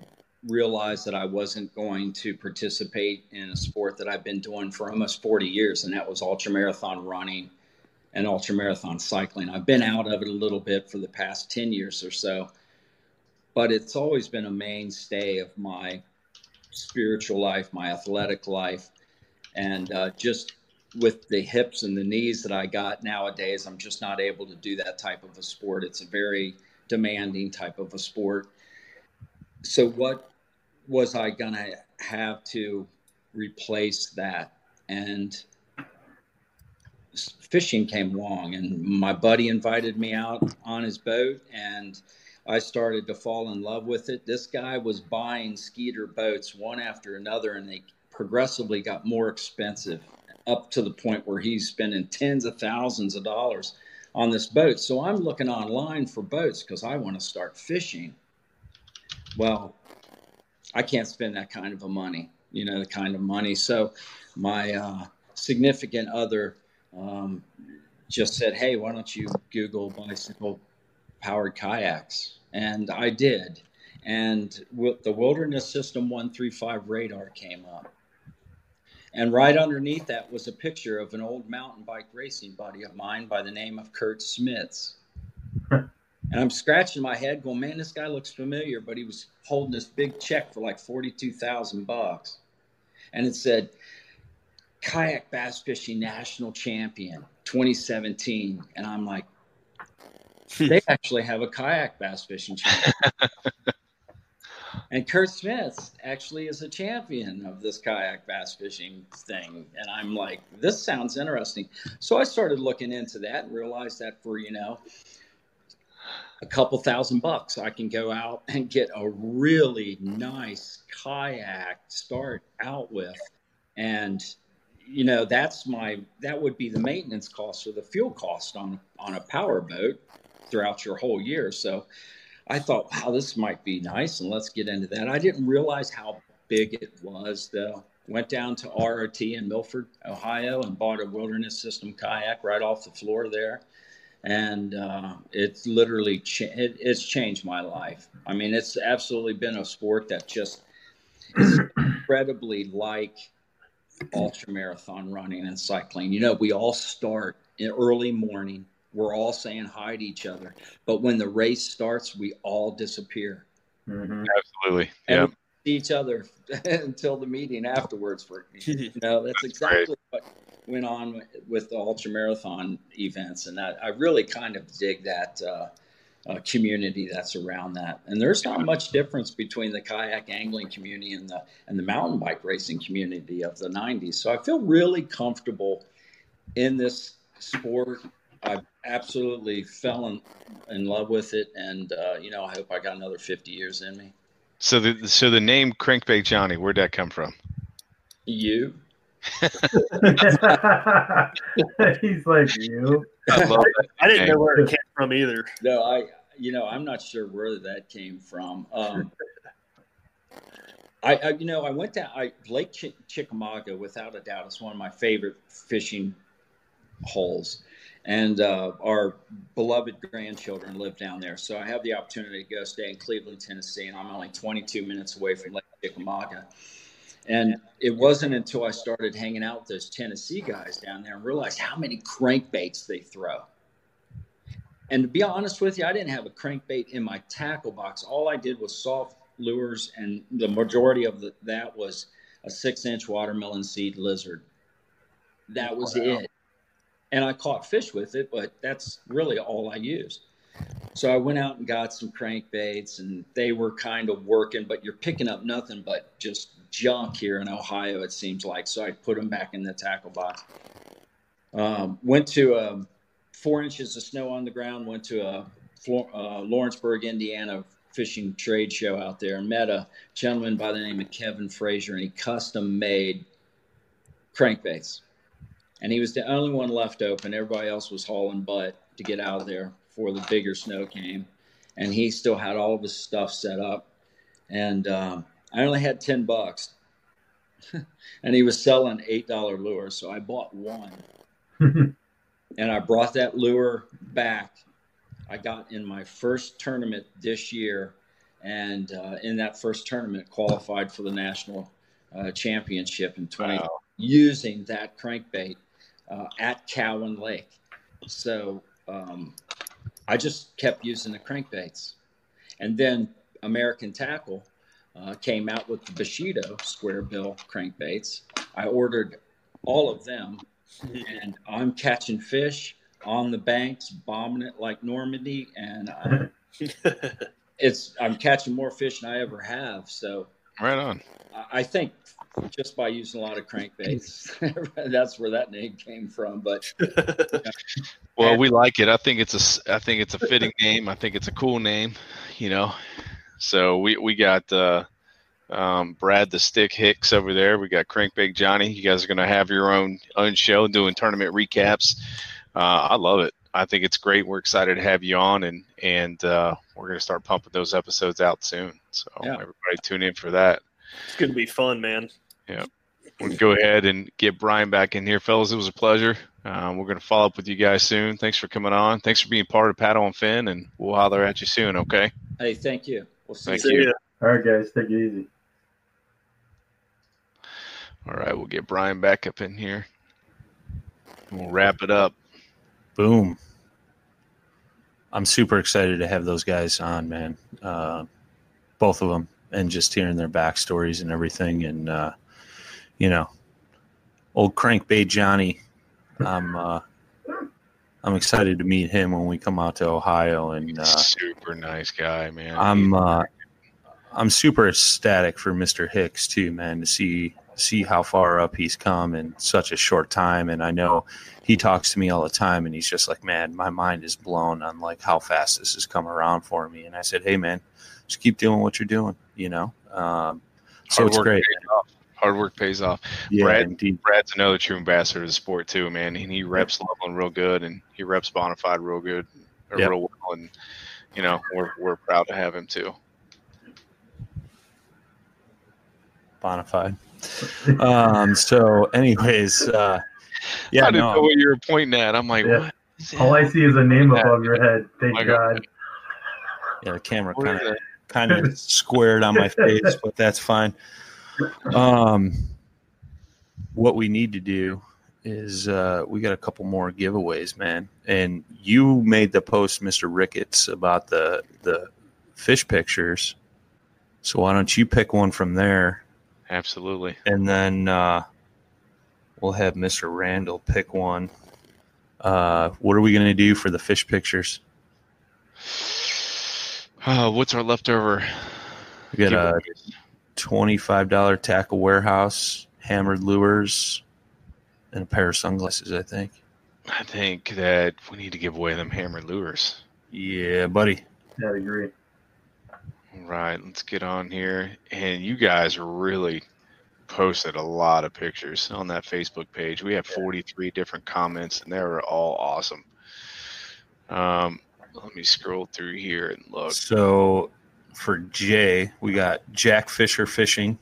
realize that I wasn't going to participate in a sport that I've been doing for almost 40 years, and that was ultramarathon running and ultramarathon cycling. I've been out of it a little bit for the past 10 years or so, but it's always been a mainstay of my spiritual life, my athletic life, and uh, just with the hips and the knees that I got nowadays, I'm just not able to do that type of a sport. It's a very demanding type of a sport. So, what was I going to have to replace that? And fishing came along, and my buddy invited me out on his boat, and I started to fall in love with it. This guy was buying Skeeter boats one after another, and they progressively got more expensive up to the point where he's spending tens of thousands of dollars on this boat. So I'm looking online for boats because I want to start fishing. Well, I can't spend that kind of a money, you know, the kind of money. So my uh, significant other um, just said, Hey, why don't you Google bicycle powered kayaks? And I did. And the Wilderness System 135 radar came up. And right underneath that was a picture of an old mountain bike racing buddy of mine by the name of Kurt Smits. and I'm scratching my head going, man, this guy looks familiar, but he was holding this big check for like 42,000 bucks. And it said, kayak bass fishing national champion 2017. And I'm like, hmm. they actually have a kayak bass fishing channel. and Kurt Smith actually is a champion of this kayak bass fishing thing. And I'm like, this sounds interesting. So I started looking into that and realized that for, you know, a couple thousand bucks, I can go out and get a really nice kayak start out with. And you know that's my that would be the maintenance cost or the fuel cost on on a power boat throughout your whole year. So i thought wow this might be nice and let's get into that. I didn't realize how big it was though. Went down to rrt in milford ohio and bought a wilderness system kayak right off the floor there. And uh, it's literally cha- it, it's changed my life. I mean it's absolutely been a sport that just is incredibly like ultra marathon running and cycling. You know, we all start in early morning. We're all saying hi to each other, but when the race starts, we all disappear. Mm-hmm. Absolutely. And Yeah. we see each other until the meeting afterwards. For you know, that's exactly what went on with, with the ultra marathon events, and that I really kind of dig that. Uh, uh, community that's around that, and there's not much difference between the kayak angling community and the and the mountain bike racing community of the '90s. So I feel really comfortable in this sport. I absolutely fell in, in love with it, and uh, you know I hope I got another 50 years in me. So the so the name Crankbait Johnny, where'd that come from? You, He's like you. I. I didn't know where it came from either. no, I you know I'm not sure where that came from. Um, I, I you know I went down I Lake Ch- Chickamauga without a doubt it's one of my favorite fishing holes, and uh, our beloved grandchildren live down there. So I have the opportunity to go stay in Cleveland, Tennessee, and I'm only 22 minutes away from Lake Chickamauga. And it wasn't until I started hanging out with those Tennessee guys down there and realized how many crankbaits they throw. And to be honest with you, I didn't have a crankbait in my tackle box. All I did was soft lures, and the majority of the, that was a six-inch watermelon seed lizard. That was it. And I caught fish with it, but that's really all I used. So I went out and got some crankbaits, and they were kind of working, but you're picking up nothing but just junk here in Ohio, it seems like. So I put them back in the tackle box. Um, went to um, four inches of snow on the ground. Went to a uh, Lawrenceburg, Indiana fishing trade show out there. and Met a gentleman by the name of Kevin Frazier, and he custom made crankbaits. And he was the only one left open. Everybody else was hauling butt to get out of there before the bigger snow came. And he still had all of his stuff set up. And um, I only had 10 bucks. and he was selling $8 lures. So I bought one and I brought that lure back. I got in my first tournament this year, and uh, in that first tournament, qualified for the national uh, championship in 20 Wow. using that crankbait uh, at Cowan Lake. So um, I just kept using the crankbaits, and then American Tackle uh, came out with the Bushido square bill crankbaits. I ordered all of them and I'm catching fish on the banks, bombing it like Normandy, and I, it's I'm catching more fish than I ever have. So Right on. I- I think just by using a lot of crankbaits, that's where that name came from. But Well, we like it. I think it's a s- I think it's a fitting name. I think it's a cool name, you know. So we we got uh, um, Brad the Stick Hicks over there. We got Crankbait Johnny. You guys are gonna have your own own show doing tournament recaps. Uh, I love it. I think it's great. We're excited to have you on, and and uh, we're gonna start pumping those episodes out soon. So Yeah. everybody tune in for that. It's gonna be fun, man. Yeah. We'll go ahead and get Brian back in here, fellas. It was a pleasure. Um, we're going to follow up with you guys soon. Thanks for coming on. Thanks for being part of Paddle and Fin, and we'll holler at you soon. Okay. hey, thank you. We'll see Thank you. you. All right, guys, take it easy. All right, we'll get Brian back up in here. We'll wrap it up. Boom. I'm super excited to have those guys on, man. Uh, both of them, and just hearing their backstories and everything. And uh, you know, old crankbait Johnny. I'm uh, I'm excited to meet him when we come out to Ohio, and uh, Super nice guy, man. I'm uh, I'm super ecstatic for Mr. Hicks too, man, to see see how far up he's come in such a short time. And I know he talks to me all the time, and he's just like, man, my mind is blown on like how fast this has come around for me. And I said, hey, man, just keep doing what you're doing, you know. Um, so Hard it's great. Hard work pays off. Yeah, Brad, indeed. Brad's another true ambassador of the sport too, man. And he reps Loveland real good, and he reps Bonafide real good, or Yep. real well. And you know, we're we're proud to have him too. Bonafide. Um, so, anyways, uh, yeah, I didn't no, know what you were pointing at. I'm like, Yeah. what? is All I see is a name Yeah. above your head. Thank My God. God. yeah, the camera kind of kind of squared on my face, but that's fine. Um, what we need to do is uh, we got a couple more giveaways, man. And you made the post, Mister Ricketts, about the the fish pictures. So why don't you pick one from there, Absolutely. and then uh, we'll have Mister Randall pick one. Uh, what are we going to do for the fish pictures? Uh, what's our leftover? We got a twenty-five dollar tackle warehouse, hammered lures, and a pair of sunglasses. I think. I think that we need to give away them hammered lures. Yeah, buddy. Yeah, I agree. Right, let's get on here. And you guys really posted a lot of pictures on that Facebook page. We have 43 different comments, and they were all awesome. Um, let me scroll through here and look. So for Jay, we got Jack Fisher fishing.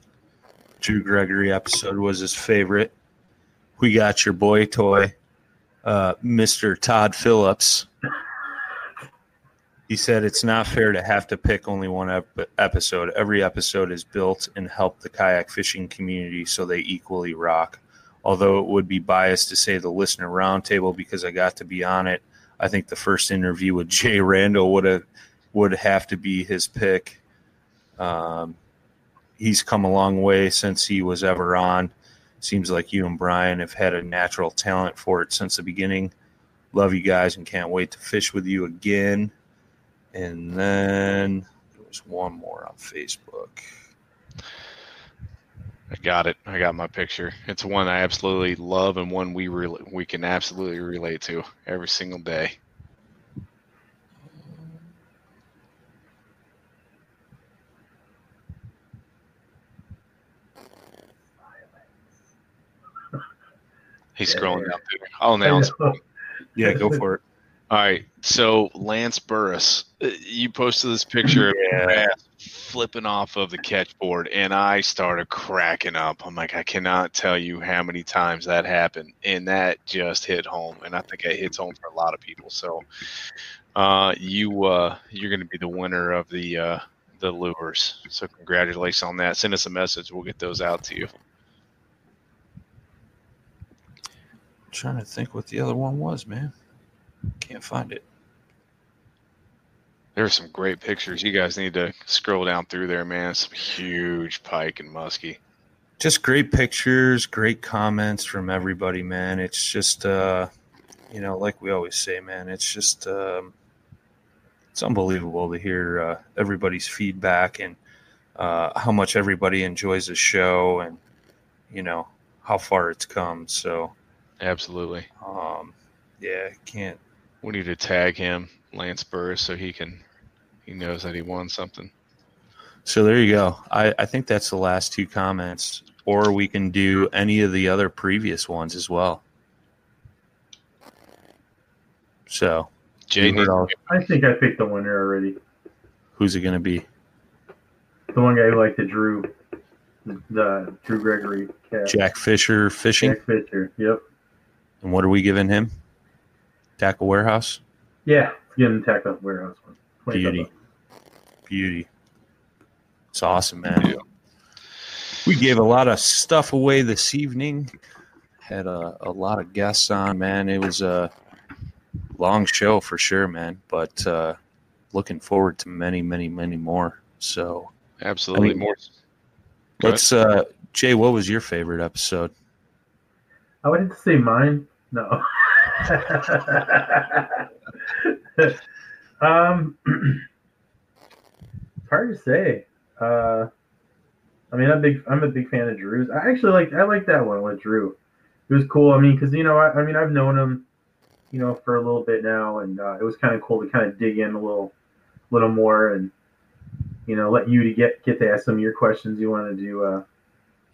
Drew Gregory episode was his favorite. We got your boy toy, uh, Mr. Todd Phillips. He said it's not fair to have to pick only one ep- episode. Every episode is built and helped the kayak fishing community so they equally rock. Although it would be biased to say the listener roundtable because I got to be on it, I think the first interview with Jay Randall would have would have to be his pick. Um, he's come a long way since he was ever on. Seems like you and Brian have had a natural talent for it since the beginning. Love you guys and can't wait to fish with you again. And then there was one more on Facebook. I got it. I got my picture. It's one I absolutely love and one we re- we can absolutely relate to every single day. He's scrolling down through. Oh, now Yeah, go for it. All right. So Lance Burris, uh, you posted this picture Yeah. ass flipping off of the catchboard, and I started cracking up. I'm like, I cannot tell you how many times that happened, and that just hit home. And I think it hits home for a lot of people. So, uh, you uh, you're going to be the winner of the uh, the lures. So congratulations on that. Send us a message. We'll get those out to you. trying to think what the other one was, man. Can't find it. There are some great pictures. You guys need to scroll down through there, man. Some huge pike and muskie. just great pictures, great comments from everybody, man. It's just, uh, you know, like we always say, man, it's just, um, it's unbelievable to hear uh, everybody's feedback and uh, how much everybody enjoys the show and, you know, how far it's come. So, Absolutely. um, yeah, can't. We need to tag him, Lance Burris, so he can he knows that he won something. So there you go. I, I think that's the last two comments, or we can do any of the other previous ones as well. So, Jay you heard needs- all- I think I picked the winner already. who's it going to be? The one guy who liked the Drew, the Drew Gregory cat. Jack Fisher fishing. Jack Fisher. Yep. And what are we giving him? Tackle warehouse. Yeah. Getting Tackle Warehouse one. 25 Beauty. bucks. Beauty. It's awesome, man. We gave a lot of stuff away this evening. Had a, a lot of guests on, man. It was a long show for sure, man. But uh, looking forward to many, many, many more. So Absolutely I mean, more. Go let's, uh, Jay, what was your favorite episode? I would have to say mine. No. um, it's hard to say. Uh, I mean, I'm big. I'm a big fan of Drew's. I actually like. I like that one with Drew. It was cool. I mean, because you know, I, I, mean, I've known him, you know, for a little bit now, and uh, it was kind of cool to kind of dig in a little, little more, and you know, let you to get get to ask some of your questions you wanted to. Do uh,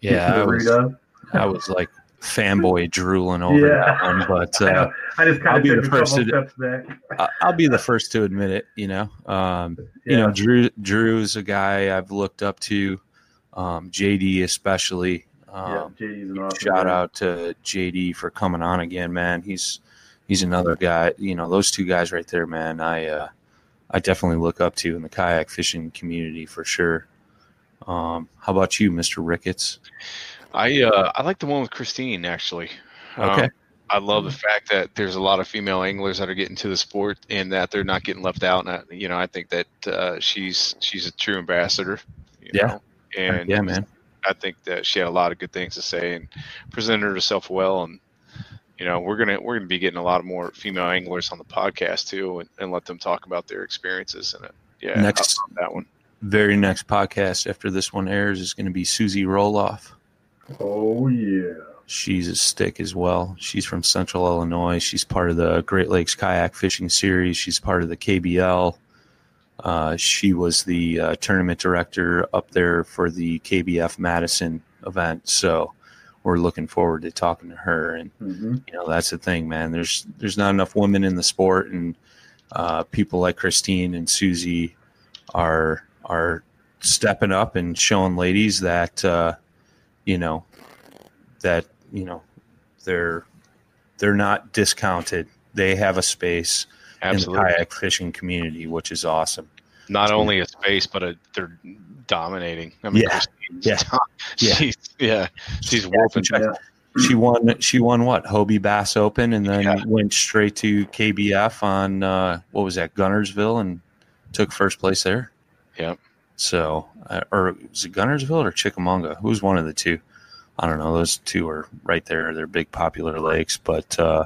yeah, I was, I was like fanboy drooling over yeah. that one, but uh, I, I, just kind of be the first to I'll be the first to admit it. You know, um, yeah. you know, Drew Drew is a guy I've looked up to, um, JD especially. Um, yeah, JD's an awesome shout guy. out to JD for coming on again, man. He's he's another guy. You know, those two guys right there, man. I uh, I definitely look up to in the kayak fishing community for sure. Um, how about you, Mister Ricketts? I uh, I like the one with Christine actually. Okay. Um, I love the fact that there's a lot of female anglers that are getting to the sport and that they're not getting left out. And I, you know, I think that uh, she's she's a true ambassador. yeah. Know? And yeah, man. I think that she had a lot of good things to say and presented herself well. And you know, we're gonna we're gonna be getting a lot of more female anglers on the podcast too, and, and let them talk about their experiences in it. Yeah, next that one. Very next podcast after this one airs is going to be Susie Roloff. Oh yeah. She's a stick as well. She's from Central Illinois. She's part of the Great Lakes Kayak Fishing Series. She's part of the KBL. Uh, she was the uh, tournament director up there for the KBF Madison event. So we're looking forward to talking to her. And mm-hmm. you know that's the thing, man. There's there's not enough women in the sport, and uh, people like Christine and Susie are are stepping up and showing ladies that uh, you know that you know they're they're not discounted. They have a space Absolutely. in the kayak fishing community, which is awesome. Not only a space, but a, they're dominating. I mean, yeah, yeah, yeah. She's, yeah, she's whooping. Yeah. She won. She won what Hobie Bass Open, and then yeah. went straight to KBF on uh, what was that Guntersville, and took first place there. Yep. So, uh, or was it Guntersville or Chickamauga? Who's one of the two? I don't know. Those two are right there. They're big popular lakes. But uh,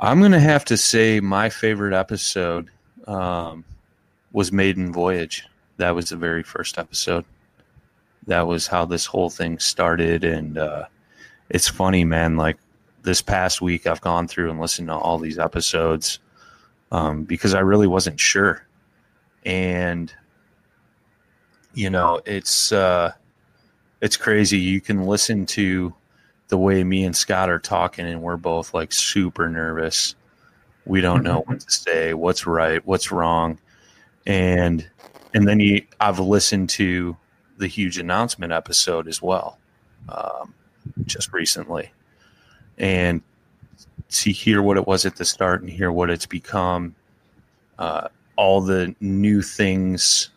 I'm going to have to say my favorite episode um, was Maiden Voyage. That was the very first episode. That was how this whole thing started. And uh, it's funny, man. Like this past week, I've gone through and listened to all these episodes um, because I really wasn't sure. And you know, it's uh, it's crazy. You can listen to the way me and Scott are talking, and we're both like super nervous. We don't know what to say, what's right, what's wrong, and and then you, I've listened to the huge announcement episode as well, um, just recently, and see hear what it was at the start and hear what it's become. Uh, all the new things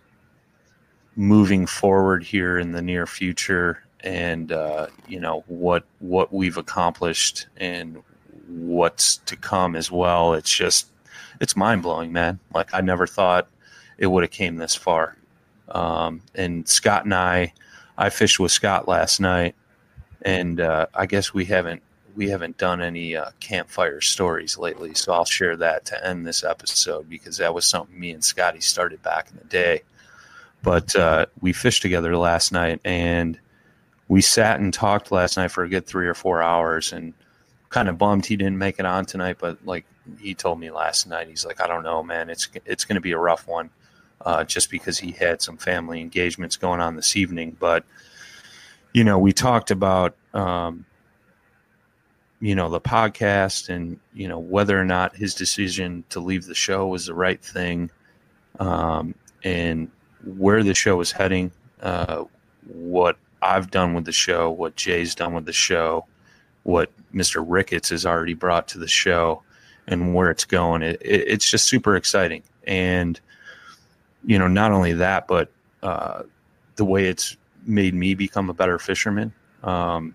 moving forward here in the near future and uh, you know what what we've accomplished and what's to come as well it's just it's mind-blowing man. Like i never thought it would have came this far. Um, and scott and i i fished with scott last night and uh, i guess we haven't we haven't done any uh, campfire stories lately so i'll share that to end this episode because that was something me and scotty started back in the day but uh, we fished together last night and we sat and talked last night for a good three or four hours and kind of bummed he didn't make it on tonight. But like he told me last night, he's like, I don't know, man, it's it's going to be a rough one, uh, just because he had some family engagements going on this evening. But you know, we talked about. Um, you know the podcast and you know whether or not his decision to leave the show was the right thing um, and where the show is heading, uh, what I've done with the show, what Jay's done with the show, what Mr. Ricketts has already brought to the show, and where it's going. It, it, it's just super exciting. And, you know, not only that, but uh, the way it's made me become a better fisherman. Um,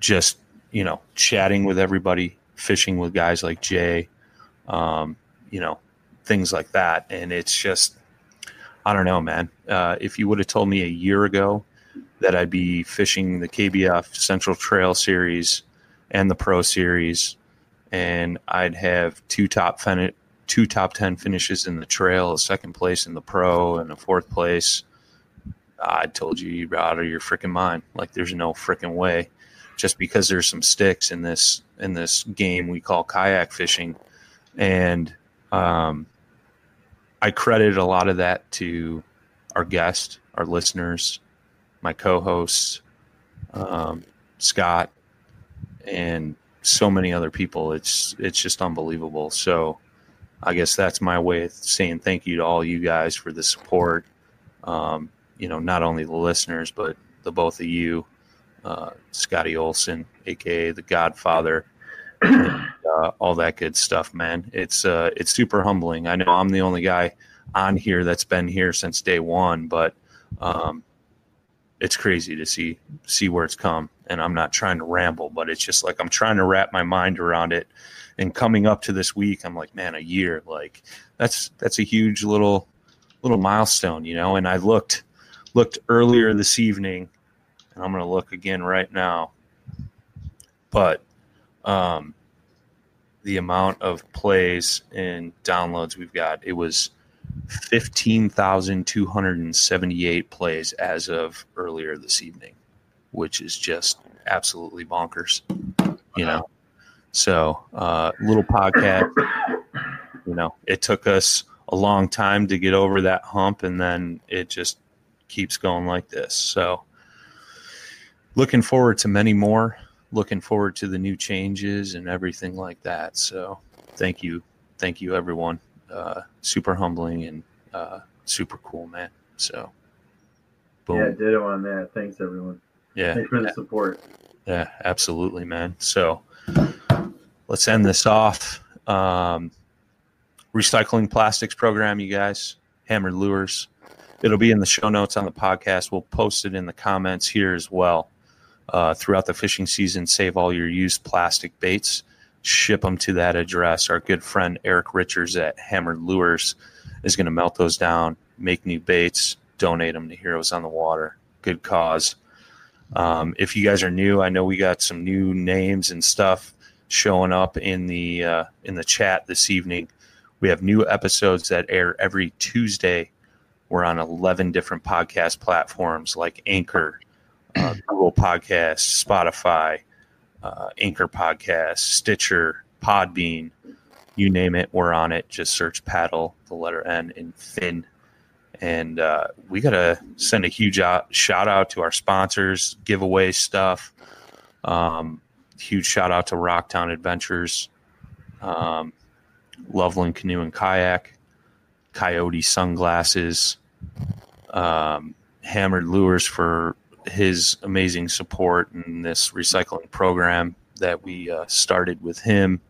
just, you know, chatting with everybody, fishing with guys like Jay, um, you know, things like that. And it's just, I don't know, man. Uh, if you would have told me a year ago that I'd be fishing the KBF Central Trail Series and the Pro Series, and I'd have two top fin- two top ten finishes in the trail, a second place in the Pro, and a fourth place. I told you you're out of your freaking mind. Like there's no freaking way. Just because there's some sticks in this in this game we call kayak fishing, and um, I credit a lot of that to our guest, our listeners, my co-hosts, um, Scott, and so many other people. It's it's just unbelievable. So I guess that's my way of saying thank you to all you guys for the support. Um, you know, not only the listeners, but the both of you, uh, Scotty Olson, aka the Godfather, uh, all that good stuff, man. It's uh, it's super humbling. I know I'm the only guy on here that's been here since day one, but um, it's crazy to see see where it's come. And I'm not trying to ramble, but it's just like I'm trying to wrap my mind around it. And coming up to this week, I'm like, man, a year, like that's that's a huge little little milestone, you know. And I looked looked earlier this evening, and I'm gonna look again right now. But um, the amount of plays and downloads we've got, it was 15,278 plays as of earlier this evening, which is just absolutely bonkers, you know. So, uh, little podcast, you know, it took us a long time to get over that hump, and then it just keeps going like this. So, looking forward to many more. Looking forward to the new changes and everything like that. So, thank you, thank you, everyone. Uh, super humbling and uh, super cool, man. So, boom. Yeah, ditto on that. Thanks, everyone. Yeah. Thanks for the support. Yeah, absolutely, man. So let's end this off. Um, recycling plastics program, you guys, hammered lures. It'll be in the show notes on the podcast. We'll post it in the comments here as well. Uh, throughout the fishing season, save all your used plastic baits, ship them to that address. Our good friend Eric Richards at Hammered Lures is going to melt those down, make new baits, donate them to Heroes on the Water. Good cause. Um, if you guys are new, I know we got some new names and stuff showing up in the uh, in the chat this evening. We have new episodes that air every Tuesday. We're on eleven different podcast platforms like Anchor, uh, Google Podcasts, Spotify, uh, Anchor Podcasts, Stitcher, Podbean, you name it, we're on it. Just search paddle, the letter N, in Fin. And uh, we got to send a huge out, shout out to our sponsors, giveaway stuff. Um, huge shout out to Rocktown Adventures, um, Loveland Canoe and Kayak, Coyote Sunglasses, um, Hammered Lures for his amazing support in this recycling program that we uh, started with him.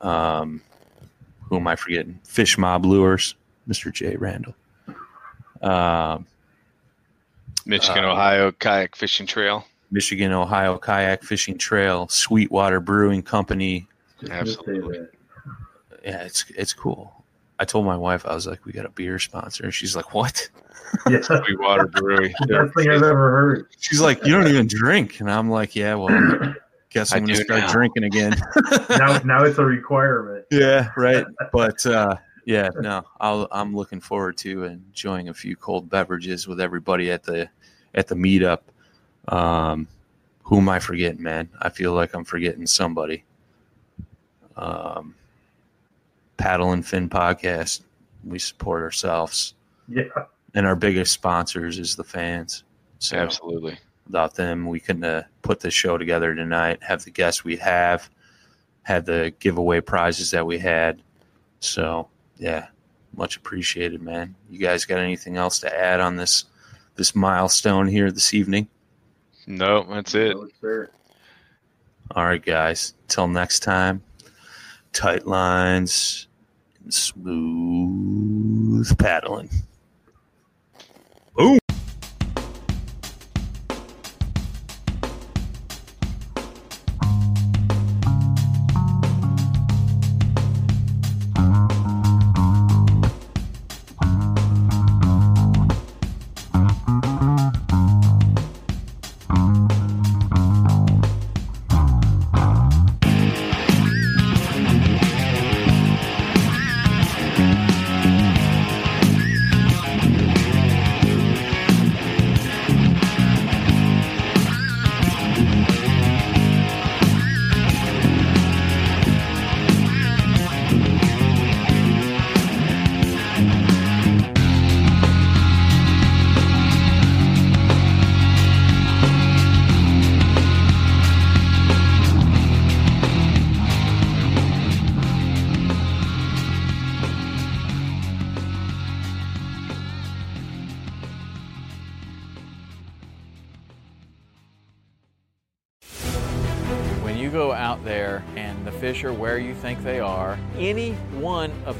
Um, who am I forgetting? Fish Mob Lures, Mr. J. Randall. Um, Michigan, Uh, Ohio Kayak Fishing Trail. Michigan, Ohio Kayak Fishing Trail, Sweetwater Brewing Company. Absolutely. gonna say that. Yeah, it's it's cool. I told my wife I was like, we got a beer sponsor. And She's like, what? Yeah, Sweetwater Brewery. best thing I've ever heard. She's like, you don't even drink, and I'm like, yeah, well, guess I I'm gonna start now. drinking again. Now, now it's a requirement. yeah, right. But uh, yeah, no, I'll, I'm looking forward to enjoying a few cold beverages with everybody at the at the meetup. Um, who am I forgetting, man? I feel like I'm forgetting somebody. Um, Paddle and Fin podcast. We support ourselves, Yeah, and our biggest sponsors is the fans. So Absolutely. without them, we couldn't have put this show together tonight. Have the guests we have, had the giveaway prizes that we had. So yeah, much appreciated, man. You guys got anything else to add on this this milestone here this evening? No, that's it. No, sir. All right, guys. Till next time, tight lines and smooth paddling.